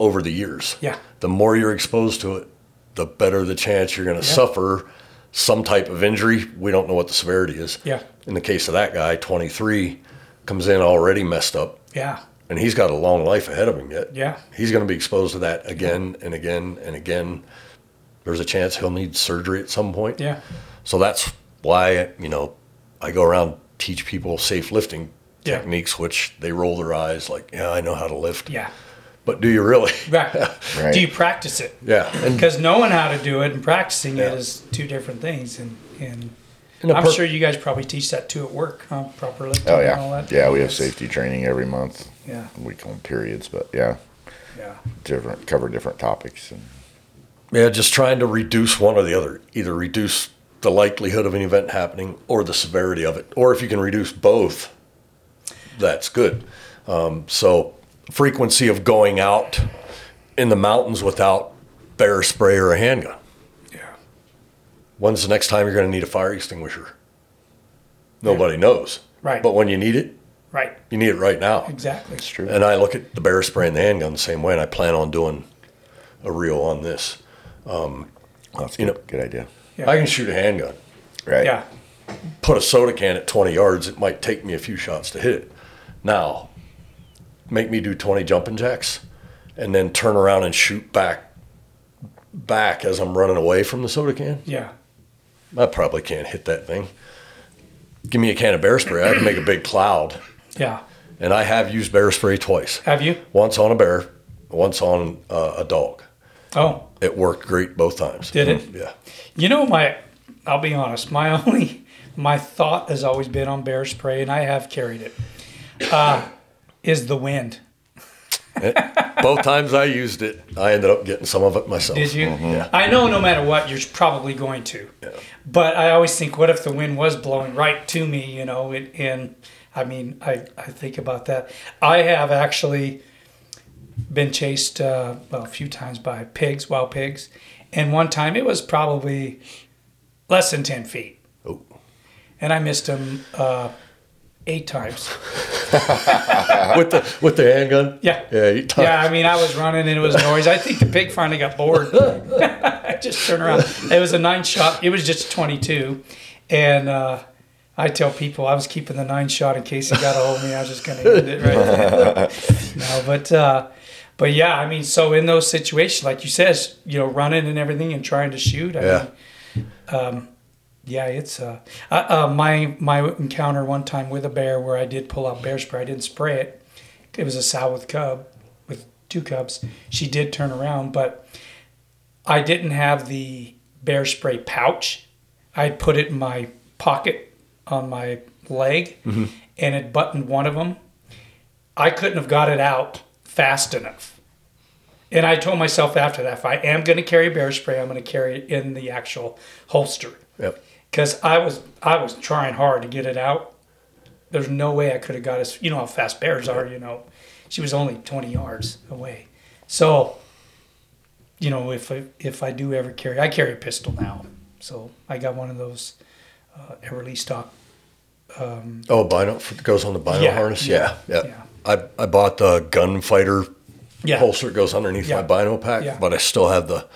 over the years. Yeah. The more you're exposed to it, the better the chance you're going to suffer some type of injury. We don't know what the severity is. Yeah. In the case of that guy, 23, comes in already messed up, Yeah. and he's got a long life ahead of him yet. Yeah. He's going to be exposed to that again and again and again. There's a chance he'll need surgery at some point. Yeah. So that's why, you know, I go around teach people safe lifting Yeah. techniques, which they roll their eyes like, yeah, I know how to lift. Yeah. But do you really? Right. Right. Do you practice it? yeah. Because knowing how to do it and practicing Yeah. it is two different things. And, and and a I'm per- sure you guys probably teach that too at work, huh? Proper lifting Oh and all yeah, that. yeah. We have safety training every month. Yeah. We call them periods, but yeah, Yeah. different cover different topics. And Yeah, just trying to reduce one or the other. Either reduce the likelihood of an event happening or the severity of it. Or if you can reduce both, that's good. Um, so, frequency of going out in the mountains without bear spray or a handgun. Yeah. When's the next time you're going to need a fire extinguisher? Nobody knows. Right. But when you need it, Right. you need it right now. Exactly. it's true. And I look at the bear spray and the handgun the same way, and I plan on doing a reel on this. Well, that's you good, know- good idea. Yeah. I can shoot a handgun. Right. Yeah. put a soda can at 20 yards, it might take me a few shots to hit it. Now, make me do 20 jumping jacks and then turn around and shoot back back as I'm running away from the soda can. Yeah. I probably can't hit that thing. Give me a can of bear spray, I can make a big cloud. Yeah. And I have used bear spray twice. Have you? Once on a bear, once on uh, a dog. Oh, It worked great both times. Did it? Yeah. you know my. I'll be honest. My only my thought has always been on bear spray, and I have carried it. Uh, is the wind? Both times I used it, I ended up getting some of it myself. Did you? Yeah. I know no matter what, you're probably going to. Yeah. But I always think, what if the wind was blowing right to me, you know? It, and I mean, I, I think about that. I have actually been chased, uh, well, a few times by pigs, wild pigs. And one time it was probably less than 10 feet. Oh. And I missed them uh, eight times. with the with the handgun. Yeah. Yeah. You Yeah, I mean, I was running and it was noise. I think the pig finally got bored. I just turned around. It was a nine shot. It was just 22. And uh, I tell people I was keeping the nine shot in case he got a hold of me. I was just going to end it right no, but, uh, but yeah, I mean, so in those situations, like you said, you know, running and everything and trying to shoot. I Yeah. mean, um, yeah, it's uh, uh, uh, my my encounter one time with a bear where I did pull out bear spray. I didn't spray it. It was a sow with cub, with two cubs. She did turn around, but I didn't have the bear spray pouch. I put it in my pocket on my leg, and it buttoned one of them. I couldn't have got it out fast enough. And I told myself after that, if I am going to carry bear spray, I'm going to carry it in the actual holster Yep. Because I was I was trying hard to get it out. There's no way I could have got us. You know how fast bears are. You know, she was only 20 yards away. So, you know, if I, if I do ever carry, I carry a pistol now. So I got one of those uh, Eberlestock. Um, Oh, a bino goes on the bino Yeah, harness. yeah, Yeah, yeah. I I bought the gunfighter yeah, holster that goes underneath Yeah. my bino pack, but I still have the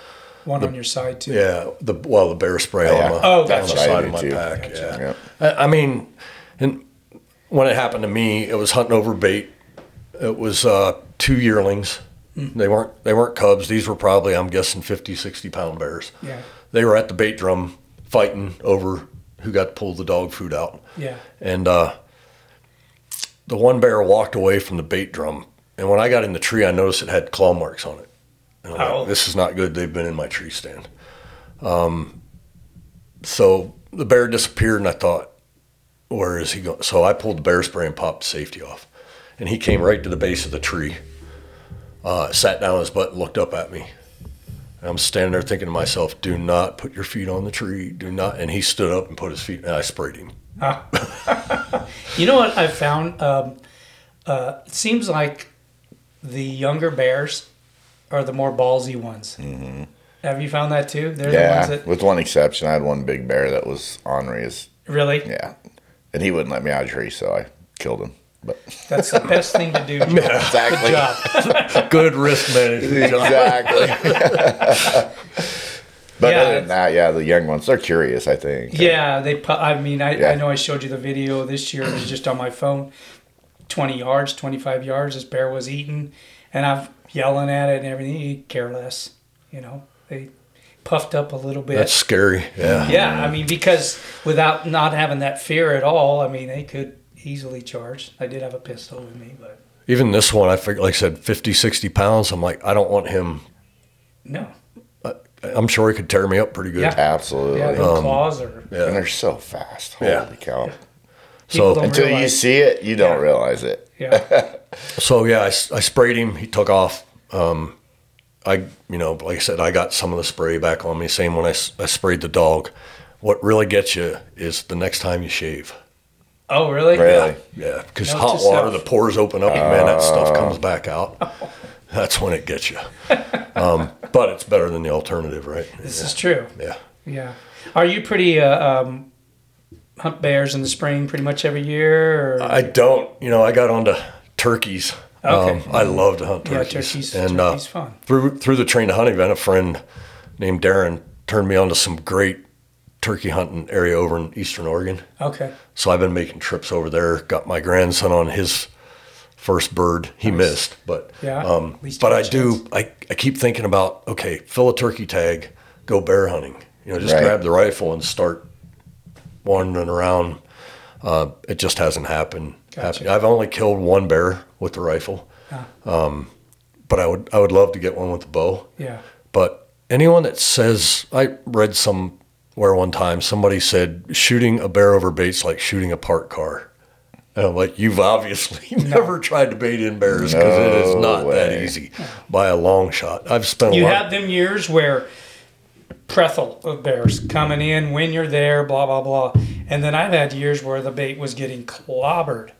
one on your side too. yeah the well the bear spray Yeah. on the, Oh, on the I side do of my too. pack. Gotcha. Yeah. Yeah. I, I mean, and when it happened to me, it was hunting over bait. It was uh, two yearlings They weren't they weren't cubs. These were probably I'm guessing 50, 60 pound bears. Yeah. They were at the bait drum fighting over who got to pull the dog food out. Yeah. And uh, the one bear walked away from the bait drum. And when I got in the tree, I noticed it had claw marks on it. I'm Oh. like, this is not good. They've been in my tree stand. Um, so the bear disappeared, and I thought, where is he going? So I pulled the bear spray and popped the safety off. And he came right to the base of the tree, uh, sat down on his butt, and looked up at me. And I'm standing there thinking to myself, do not put your feet on the tree. Do not. And he stood up and put his feet, and I sprayed him. You know what I've found? Um, uh, it seems like the younger bears are the more ballsy ones. Mm-hmm. Have you found that too? They're the Yeah, ones that with one exception, I had one big bear that was ornery as really. yeah, and he wouldn't let me out of the tree, so I killed him. But That's the best thing to do. Joe. exactly, Good job. Good risk management. Exactly. but Yeah, other than that, yeah, the young ones they're curious. I think. Yeah, they. I mean, I, Yeah. I know I showed you the video this year. It was just on my phone. Twenty yards, twenty-five yards. This bear was eating, and I'm yelling at it and everything. He care less. You know, they puffed up a little bit. That's scary. Yeah. Yeah, I mean, because without not having that fear at all, I mean, they could easily charge. I did have a pistol with me, but Even this one, I figured, like I said, 50, 60 pounds. I'm like, I don't want him. no. I'm sure he could tear me up pretty good. Yeah. absolutely. Yeah, the um, claws are. Yeah. and they're so fast. Holy Yeah. cow! People So, don't Until you see it, you don't Yeah. realize it. Yeah, so yeah, I sprayed him. He took off. Um, I, you know, like I said, I got some of the spray back on me. Same when I, I sprayed the dog. What really gets you is the next time you shave. Oh, really? Really? Yeah, because Note hot to water, self. the pores open up, and man, that stuff comes back out. That's when it gets you. Um, but it's better than the alternative, right? This is true. Yeah. Yeah. Are you pretty uh, um, hunt bears in the spring pretty much every year? Or? I don't. You know, I got onto turkeys. Okay. Um, I love to hunt turkeys. yeah, turkeys. turkeys. and turkeys uh, fun. through through the train to hunt event, a friend named Darren turned me on to some great turkey hunting area over in Eastern Oregon. Okay. So I've been making trips over there. Got my grandson on his first bird. He missed, but Yeah, Um, but I do. I, I keep thinking about okay, fill a turkey tag, go bear hunting. You know, just Right. grab the rifle and start wandering around. Uh, it just hasn't happened. Gotcha. happened. I've only killed one bear with the rifle, um, but I would I would love to get one with the bow. Yeah. But anyone that says, I read somewhere one time, somebody said shooting a bear over bait's like shooting a parked car. And I'm like, you've obviously never tried to bait in bears because it is No not that easy by a long shot. I've spent a You lot. have them years where prethel of bears coming in when you're there, blah blah blah, and then I've had years where the bait was getting clobbered.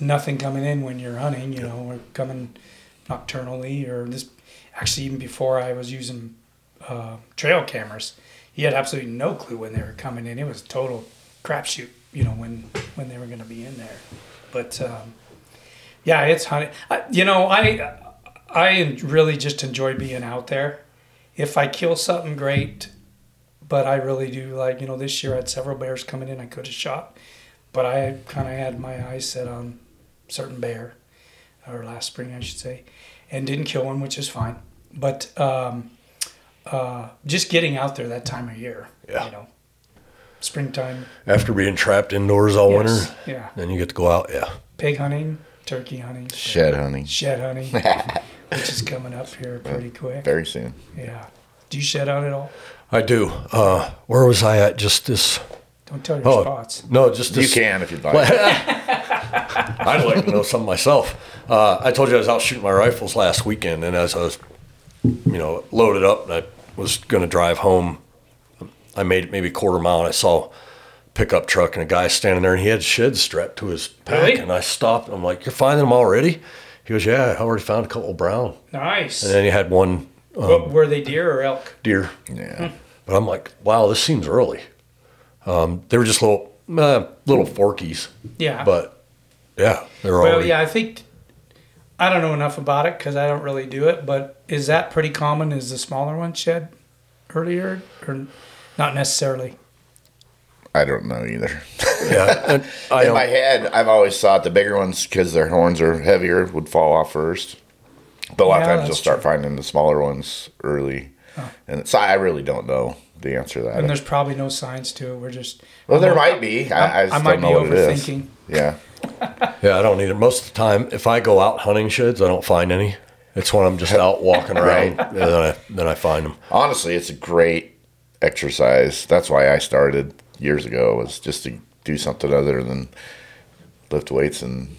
Nothing coming in when you're hunting, you know, or coming nocturnally, or this. Actually, even before I was using uh, trail cameras, he had absolutely no clue when they were coming in. It was total crapshoot, you know, when when they were going to be in there. But um, yeah, it's hunting. I, you know, I I really just enjoy being out there. If I kill something, great. But I really do like, you know, this year I had several bears coming in I could have shot. But I kind of had my eyes set on certain bear, or last spring, I should say, and didn't kill one, which is fine. But um, uh, just getting out there that time of year, Yeah. you know, springtime, After being trapped indoors all yes, winter, yeah, then you get to go out. Yeah. pig hunting, turkey hunting, Shed hunting shed hunting, which is coming up here pretty quick. very soon. Yeah. Do you shed out at all? I do. Uh, where was I at just this? Don't tell your Oh, spots. no, just this. You this. can if you'd like. I'd like to know some myself. Uh, I told you I was out shooting my rifles last weekend, and as I was, you know, loaded up, and I was going to drive home, I made it maybe a quarter mile, and I saw a pickup truck and a guy standing there, and he had sheds strapped to his pack, Really? and I stopped. And I'm like, "You're finding them already?" He goes, "Yeah, I already found a couple brown." Nice. And then he had one What, were they deer or elk? deer, yeah. But I'm like, "Wow, this seems early." Um, they were just little, uh, little forkies, Yeah. but yeah, they're well, already. yeah, I think I don't know enough about it because I don't really do it. But is that pretty common? Is the smaller one shed earlier or not necessarily? I don't know either. Yeah, and I In don't, my head, I've always thought the bigger ones, because their horns are heavier, would fall off first. But a lot Yeah, of times that's you'll start true. finding the smaller ones early, and so I really don't know the answer to that. And there's probably no science to it. We're just well, there I'm- might be. I, I, I, just I might don't be know what it is. overthinking. Yeah, Yeah, I don't need it. Most of the time, if I go out hunting sheds, I don't find any. It's when I'm just out walking around, and then I then I find them. honestly, it's a great exercise. That's why I started years ago was just to do something other than lift weights and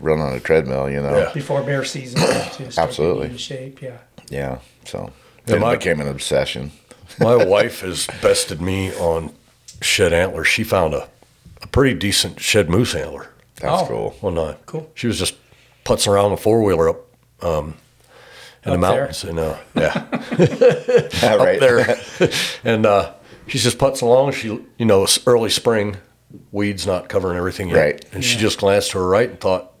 run on a treadmill. You know. Yeah. Before bear season, to start Absolutely. in shape. Yeah. Yeah. So Yeah, it my- became an obsession. My wife has bested me on shed antlers. She found a, a pretty decent shed moose antler That's Oh. cool. one night. Cool. She was just putzing around the four wheeler up um, in the Up there. mountains, and uh, yeah, Yeah, right up there, and uh, she's just putzing along. She, you know, it's early spring, weeds not covering everything yet, Right. and she just glanced to her right and thought,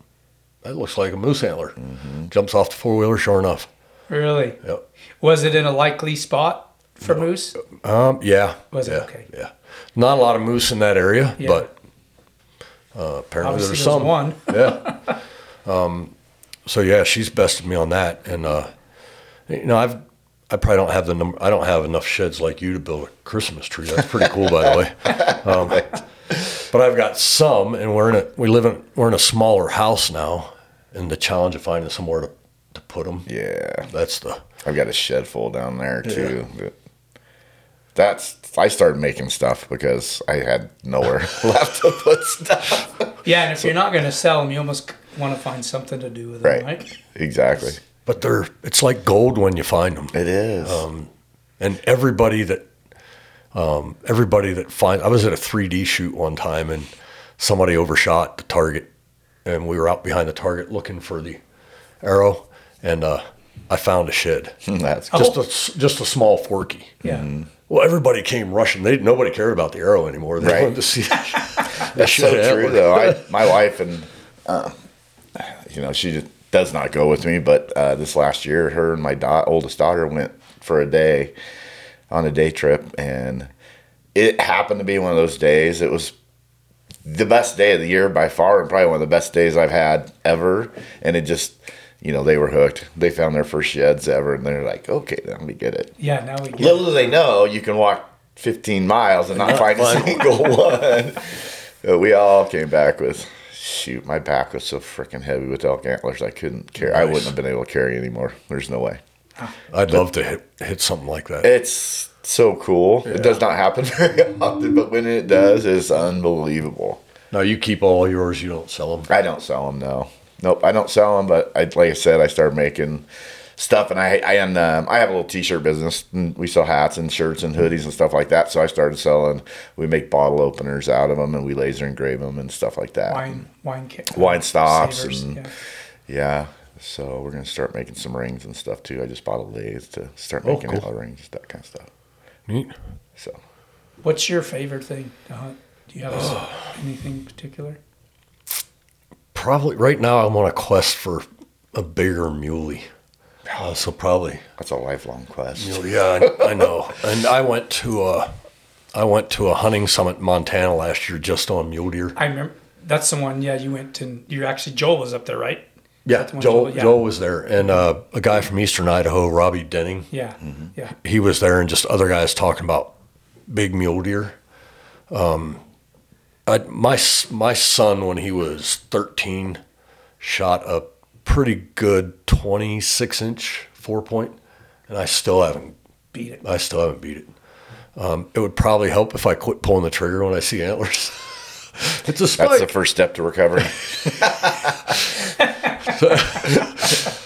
"That looks like a moose antler." Jumps off the four wheeler, sure enough. Really? Yep. Was it in a likely spot for moose? Um, yeah. Was it? Okay. Yeah. Not a lot of moose in that area, Yeah. but uh, apparently there's there's some. one. Yeah. um, so yeah, she's bested me on that, and uh, you know I've I probably don't have the number. I don't have enough sheds like you to build a Christmas tree. That's pretty cool, by the way. Um, but I've got some, and we're in a we live in we're in a smaller house now, and the challenge of finding somewhere to to put them. Yeah. That's the I've got a shed full down there too. That- That's I started making stuff because I had nowhere left to put stuff. Yeah, and if you're not going to sell them, you almost want to find something to do with them, Right. right? Exactly. but they're it's like gold when you find them. It is. and everybody that um, everybody that find I was at a 3D shoot one time and somebody overshot the target and we were out behind the target looking for the arrow and uh, I found a shed That's Oh. cool. just a s- just a small forky Yeah. well everybody came rushing they nobody cared about the arrow anymore they Right. wanted to see That's so true, though. I, my wife and, uh, you know, she just does not go with me. But uh, this last year, her and my da- oldest daughter went for a day on a day trip, and it happened to be one of those days. It was the best day of the year by far, and probably one of the best days I've had ever. And it just, you know, they were hooked. They found their first sheds ever, and they're like, "Okay, then we get it." Yeah, now we get it. Little do they know, you can walk 15 miles and not find a single one. But we all came back with, shoot, my back was so freaking heavy with elk antlers, I couldn't carry. I wouldn't have been able to carry anymore. There's no way. I'd love to hit hit something like that It's so cool. It does not happen very often, but when it does, it's unbelievable. now you keep all yours you don't sell them I don't sell them, no. Nope, I don't sell them, but I, like I said, I started making stuff, and I I and um, I have a little T-shirt business. And we sell hats and shirts and hoodies and stuff like that. So I started selling. We make bottle openers out of them, and we laser engrave them and stuff like that. wine, wine, ca- Wine stops savers, and- yeah. Yeah. So we're gonna start making some rings and stuff too. I just bought a lathe to start Oh, making cool. antler rings, that kind of stuff. neat So What's your favorite thing to hunt? Do you have a- anything particular? Probably right now I'm on a quest for a bigger muley. Uh, so probably that's a lifelong quest. you know, yeah, I, I know. And I went to a I went to a hunting summit in Montana last year just on mule deer. I remember that's the one. Yeah, you went and You actually Joel was up there, right? Yeah, the Joel Joel- yeah. Joel was there, and uh, a guy from Eastern Idaho, Robbie Denning, Yeah, Mm-hmm. yeah. he was there, and just other guys talking about big mule deer. Um, I, my my son, when he was thirteen, shot a pretty good twenty six inch four point, and I still haven't Beat it. I still haven't beat it. Um, it would probably help if I quit pulling the trigger when I see antlers. it's a spike. That's the first step to recovery.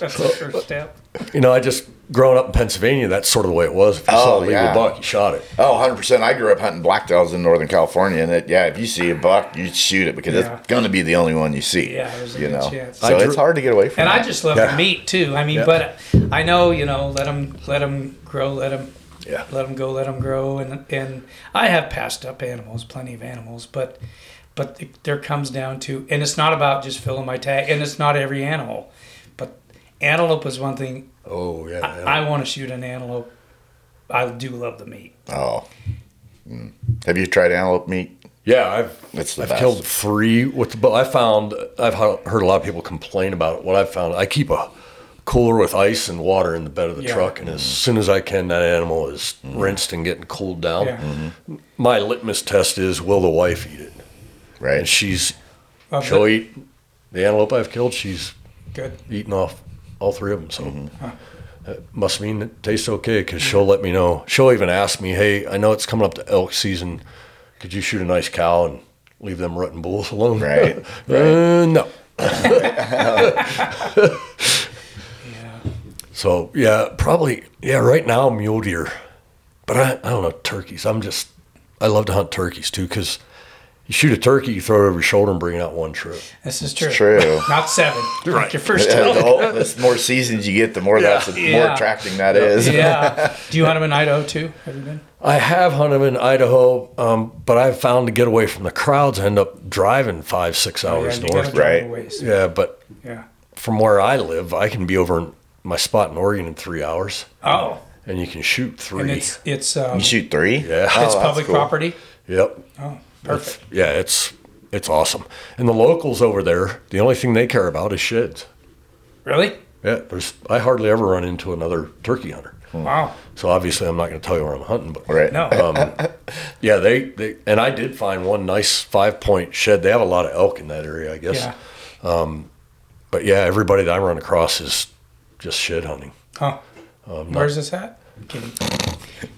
That's the first step. you know, I just growing up in Pennsylvania. That's sort of the way it was. If you oh, saw Oh, a legal yeah. buck, you shot it. Oh, 100%. I grew up hunting blacktails in Northern California, and it, yeah, if you see a buck, you shoot it because Yeah. it's going to be the only one you see. Yeah, there's a you good know, chance. so drew- it's hard to get away from. And that. I just love Yeah. the meat too. I mean, Yeah. but I know you know let them let them grow, let them Yeah. let them go, let them grow, and and I have passed up animals, plenty of animals, but but there comes down to, and it's not about just filling my tag, and it's not every animal, but antelope is one thing. Oh yeah. I, I want to shoot an antelope. I do love the meat. oh, Mm. have you tried antelope meat? yeah, I've It's the I've best. killed three with the bow. I found I've heard heard a lot of people complain about it. What I've found, I keep a cooler with ice and water in the bed of the Yeah. truck, and as mm. soon as I can, that animal is mm. rinsed and getting cooled down. Yeah. Mm-hmm. My litmus test is: Will the wife eat it? Right. And she's Loves she'll it. eat the antelope I've killed. She's Good. eaten off all three of them. So that must mean it tastes okay because she'll let me know. She'll even ask me, "Hey, I know it's coming up to elk season. Could you shoot a nice cow and leave them rutting bulls alone?" Right, uh, no. Yeah. So yeah, probably yeah. Right now, mule deer, but I, I don't know turkeys. I'm just I love to hunt turkeys too because you shoot a turkey, you throw it over your shoulder and bring it out one trip. This is true. true. Not seven. Right. Your first Yeah, the, ol- the more seasons you get, the more that's the more attracting that is. Yeah. Do you hunt them in Idaho too? Have you been? I have hunted them in Idaho, um, but I've found to get away from the crowds, I end up driving five, six hours yeah, north. Right. Yeah, but Yeah. from where I live, I can be over in my spot in Oregon in three hours, Oh, and you can shoot three. and it's it's um, You shoot three? Yeah. Oh, it's public cool. property. yep. Oh, perfect. Yeah, it's it's awesome. And the locals over there, the only thing they care about is sheds. Really? Yeah, there's I hardly ever run into another turkey hunter. Wow. So obviously, I'm not going to tell you where I'm hunting, but Right. No. um, yeah, they, they and I did find one nice five point shed. They have a lot of elk in that area, I guess. yeah. But yeah, everybody that I run across is just shed hunting. Huh. Um, Where's this at? Kidding.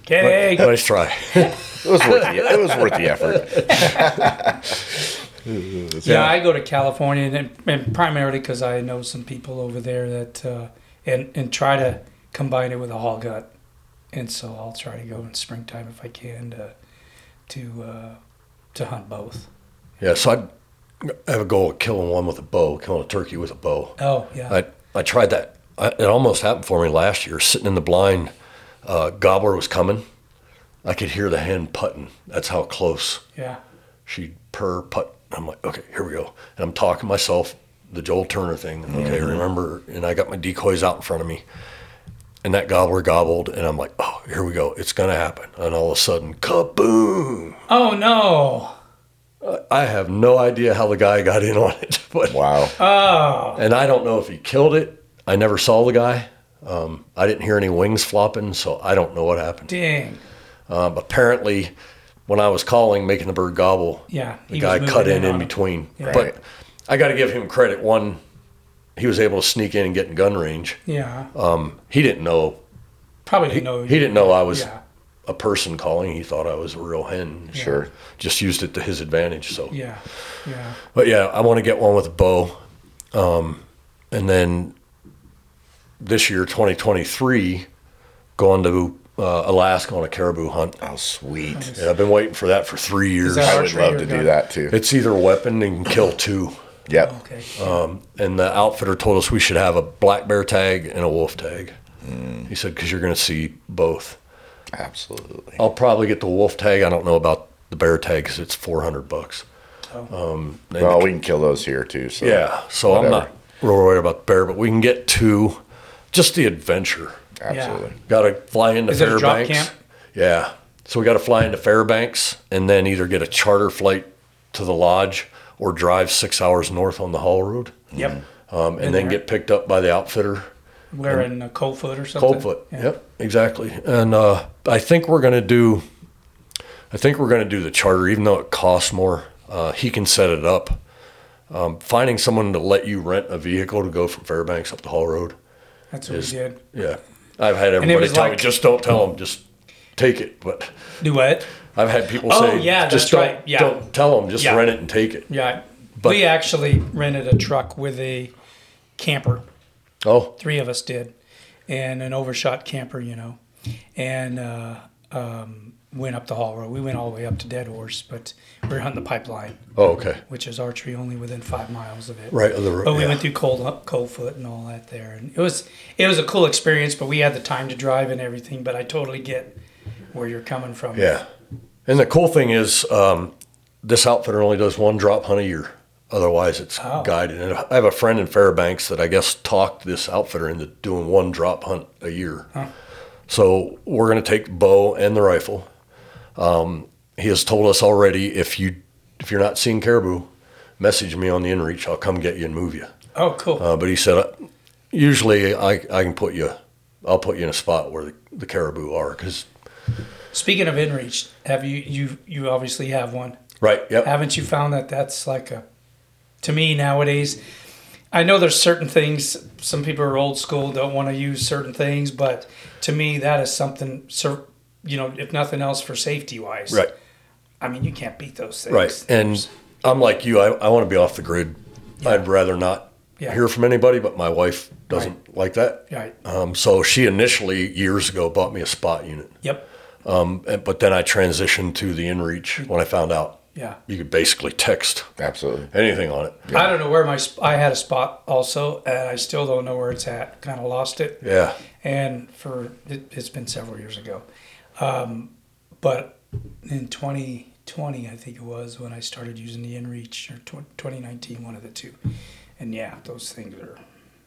Kidding. Nice try. It was worth the, it was worth the effort. Yeah, I go to California, and, and primarily because I know some people over there that, uh, and and try to combine it with a hog gut, and so I'll try to go in springtime if I can to to uh, to hunt both. Yeah, so I I have a goal of killing one with a bow, killing a turkey with a bow. Oh yeah, I I tried that. I, it almost happened for me last year. Sitting in the blind, uh, gobbler was coming. I could hear the hen putting. That's how close yeah, she'd purr putt. I'm like, okay, here we go. And I'm talking to myself, the Joel Turner thing. Okay, remember? And I got my decoys out in front of me, and that gobbler gobbled, and I'm like, oh, here we go. It's gonna happen. And all of a sudden, kaboom! Oh no! I have no idea how the guy got in on it, but Wow. Oh, and I don't know if he killed it. I never saw the guy. Um, I didn't hear any wings flopping, so I don't know what happened. dang! Um, apparently, when I was calling, making the bird gobble, Yeah, the guy cut in in in between. Yeah. But I got to give him credit. One, he was able to sneak in and get in gun range. Yeah, Um, he didn't know. probably He, didn't know. he didn't know I was Yeah, a person calling. He thought I was a real hen. Sure. Just used it to his advantage. So, yeah, yeah. but yeah, I want to get one with a bow. Um, and then this year, 2023, going to uh, Alaska on a caribou hunt. Oh, sweet. And I've been waiting for that for three years. I would love to gun? do that too. It's either a weapon and can kill two. Yep. Okay. Um, and the outfitter told us we should have a black bear tag and a wolf tag. He said, because you're going to see both. Absolutely. I'll probably get the wolf tag. I don't know about the bear tag because it's 400 bucks. Oh. Um, Well, the- we can kill those here too. So yeah, so I'm not real worried about the bear, but we can get two. Just the adventure. Absolutely. Got to fly into Is it a drop Fairbanks. camp? Yeah. So we got to fly into Fairbanks and then either get a charter flight to the lodge or drive six hours north on the Haul Road. Yep. Um, Been and then there. get picked up by the outfitter. We're a Coldfoot or something. Coldfoot. Yeah. Yep, exactly. And uh, I think we're going to do. I think we're going to do the charter, even though it costs more. Uh, he can set it up. Um, finding someone to let you rent a vehicle to go from Fairbanks up the Haul Road. That's what Is- we did. Yeah, I've had everybody tell me just don't tell them, just take it. But Do what? I've had people Oh, say, yeah, just don't, right. Yeah. don't tell them, just Yeah. rent it and take it. Yeah. But- we actually rented a truck with a camper. Oh, Three of us did, and an overshot camper, you know, and uh, um, went up the haul road. We went all the way up to Deadhorse, but we were hunting the pipeline, oh, okay, which is archery only within five miles of it. right of the road. But we yeah. went through cold Coldfoot and all that there, and it was it was a cool experience. But we had the time to drive and everything. But I totally get where you're coming from. Yeah. And the cool thing is, um, this outfitter only does one drop hunt a year. Otherwise, it's Oh. guided. And I have a friend in Fairbanks that I guess talked this outfitter into doing one drop hunt a year. So we're going to take the bow and the rifle. Um, he has told us already if you if you're not seeing caribou, message me on the inReach. I'll come get you and move you. Oh, cool. Uh, but he said, usually I, I can put you, I'll put you in a spot where the, the caribou are because Speaking of inReach, have you you you obviously have one? right, yep, Haven't you found that that's like a to me nowadays? I know there's certain things. Some people are old school, don't want to use certain things, but to me that is something. Cer- You know, if nothing else, for safety wise. right, I mean, you can't beat those things. right. And I'm like you, I, I want to be off the grid. I'd rather not Yeah. hear from anybody, but my wife doesn't like that. Right. Um, so she initially years ago bought me a spot unit. Yep. Um, and- but then I transitioned to the InReach when I found out Yeah. you could basically text Absolutely. anything on it. I don't know where my sp- I had a spot also, and I still don't know where it's at. Kind of lost it. Yeah. and for it, it's been several years ago. Um, but in 2020, I think it was when I started using the InReach, or tw- 2019, one of the two. And yeah, those things are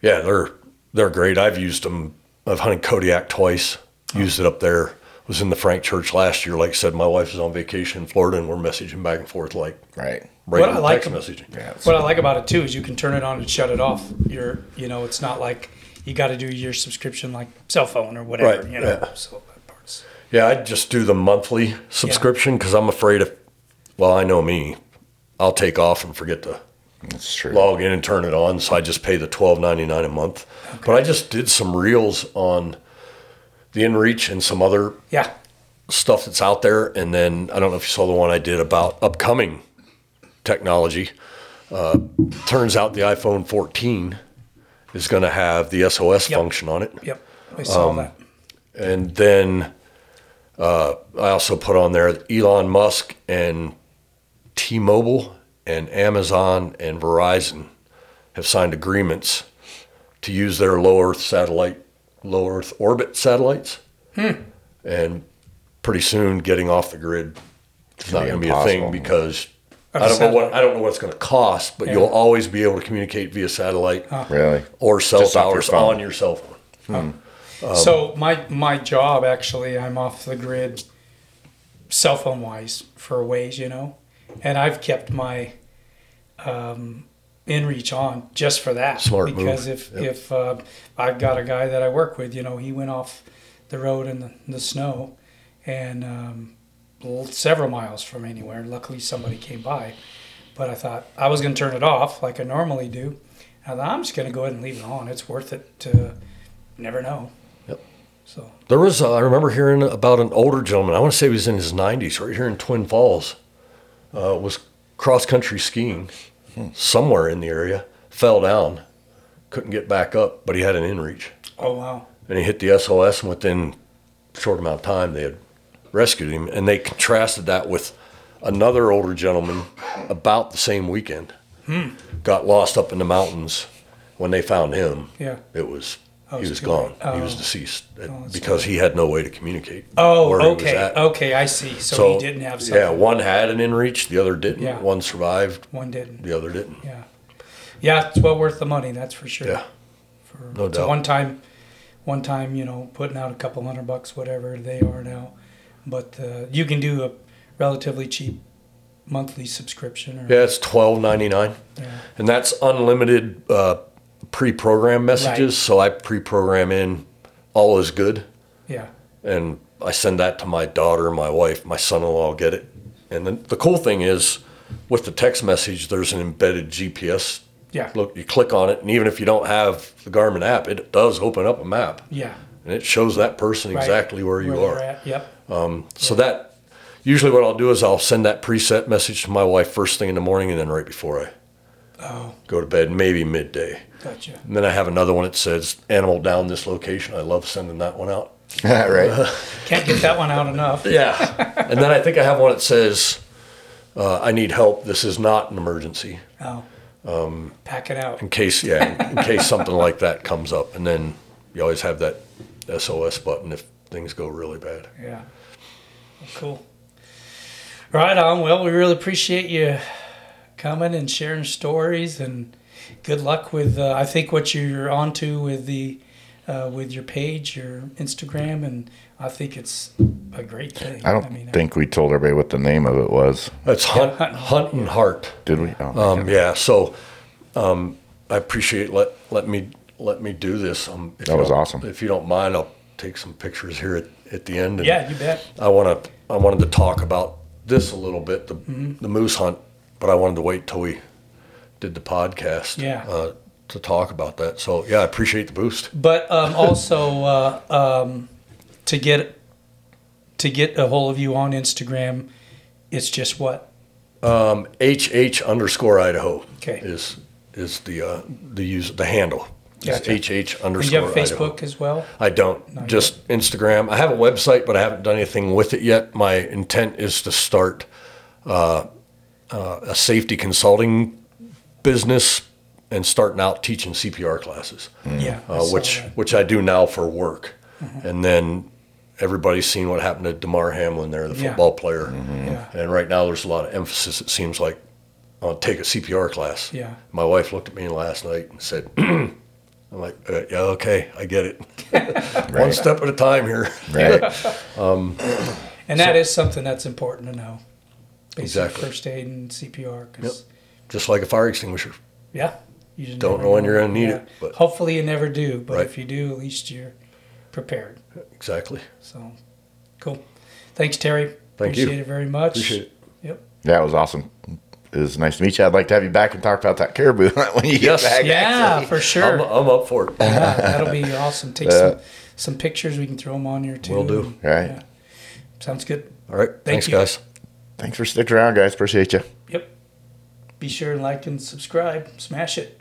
Yeah, they're they're great. I've used them. I've hunted Kodiak twice. Used it up there. Was in the Frank Church last year. Like I said, my wife is on vacation in Florida, and we're messaging back and forth like Right. regular I like text messaging. Yeah. What I like about it too is you can turn it on and shut it off. You're, you know, it's not like you got to do your subscription like cell phone or whatever. Right, You know, yeah. so that part's Yeah, I just do the monthly subscription because I'm afraid if, well, I know me, I'll take off and forget to true. log in and turn it on. So I just pay the twelve ninety nine a month. But I just did some reels on the InReach and some other yeah, stuff that's out there. And then I don't know if you saw the one I did about upcoming technology. Uh, turns out the iPhone 14 is going to have the SOS Yep. function on it. yep, I saw Um, that. And then uh, I also put on there Elon Musk and T Mobile and Amazon and Verizon have signed agreements to use their low Earth satellite, low Earth orbit satellites. And pretty soon, getting off the grid is not going to be a thing because I don't know what. I don't know what it's going to cost, but Yeah. you'll always be able to communicate via satellite Really? or cell Just off your towers on your cell phone. Um, so my my job actually, I'm off the grid, cell phone wise for a ways, you know, and I've kept my um, InReach on just for that. Smart move. because if Yep. if uh, I've got a guy that I work with, you know, he went off the road in the, the snow, and um, several miles from anywhere. Luckily, somebody came by, but I thought I was going to turn it off like I normally do. I thought I'm just going to go ahead and leave it on. It's worth it to never know. So There was, uh, I remember hearing about an older gentleman. I want to say he was in his 90s, right here in Twin Falls. Uh, was cross country skiing somewhere in the area, fell down, couldn't get back up, but he had an inReach. oh wow. And he hit the SOS, and within a short amount of time, they had rescued him. And they contrasted that with another older gentleman about the same weekend. Got lost up in the mountains. When they found him, Yeah. it was Oh, he was gone. late. He was Oh. deceased Oh, because he had no way to communicate. Oh, where he was okay, okay, I see. So, he didn't have something. Yeah, one had an inReach, the other didn't. Yeah. One survived, One didn't. the other didn't. Yeah, yeah, it's well worth the money. That's for sure. Yeah, for, no doubt. one time, one time, you know, putting out a couple hundred bucks, whatever they are now. But uh, you can do a relatively cheap monthly subscription. Or, yeah, it's twelve ninety nine, yeah. and that's unlimited uh, pre-programmed messages. Right. So I pre-program in all is good, yeah. and I send that to my daughter, my wife, my son-in-law get it. And then the cool thing is, with the text message, there's an embedded GPS. Yeah. Look, you click on it, and even if you don't have the Garmin app, it does open up a map. Yeah. and it shows that person Right. exactly where you they're are. At. Yep. Um, so that usually what I'll do is I'll send that preset message to my wife first thing in the morning, and then right before I Oh, go to bed, maybe midday. gotcha. And then I have another one that says animal down this location. I love sending that one out. right? Can't get that one out enough. Yeah, and then I think I have one that says uh, I need help. This is not an emergency. Oh. Um, Pack it out. In case, yeah, in case something like that comes up, and then you always have that SOS button if things go really bad. Yeah. Well, cool. Right on. Well, we really appreciate you coming and sharing stories, and good luck with. Uh, I think what you're onto with the uh, with your page, your Instagram, and I think it's a great thing. I don't mean, think we told everybody what the name of it was. It's hunt, Hunt- hunt and heart. Did we? Oh, Um, yeah, so um, I appreciate let let me let me do this. Um, That was awesome. If you don't mind, I'll take some pictures here at, at the end. And Yeah, you bet. I want to. I wanted to talk about this a little bit, the Mm-hmm. the moose hunt, but I wanted to wait till we did the podcast. Yeah. Uh, to talk about that. So yeah, I appreciate the boost. But um, also uh, um, to get to get a hold of you on Instagram, it's just what Um, HH underscore Idaho. Okay. Is is the uh, the use the handle. It's Gotcha. HH And underscore you have a Idaho. Facebook as well. I don't. just Instagram. I have a website, but I haven't done anything with it yet. My intent is to start uh, uh, a safety consulting business and starting out teaching CPR classes, Yeah, uh, which that. which I do now for work. And then everybody's seen what happened to Damar Hamlin there, the Yeah. football player. Yeah. And right now there's a lot of emphasis. It seems like on take a CPR class. Yeah. My wife looked at me last night and said, "I'm like, uh, yeah, okay, I get it. One step at a time here." Right. And that is something that's important to know. Basic Exactly. first aid and CPR. 'cause- Just like a fire extinguisher. Yeah. You just Don't never know when you're gonna need Yeah. it, but- hopefully you never do. But Right. if you do, at least you're prepared. Exactly. So cool. Thanks, Terry. Thank you. Appreciate it very much. Appreciate it. Yep. Yeah, it was awesome. It was nice to meet you. I'd like to have you back and talk about that caribou when you Yes. get back. Yeah, actually. for sure. I'm, I'm up for it. yeah, that'll be awesome. Take some uh, some pictures. We can throw them on here too. We'll do. Right. Sounds good. All right. Thanks, you. guys. Thanks for sticking around, guys. Appreciate you. Yep. Be sure and like and subscribe. Smash it.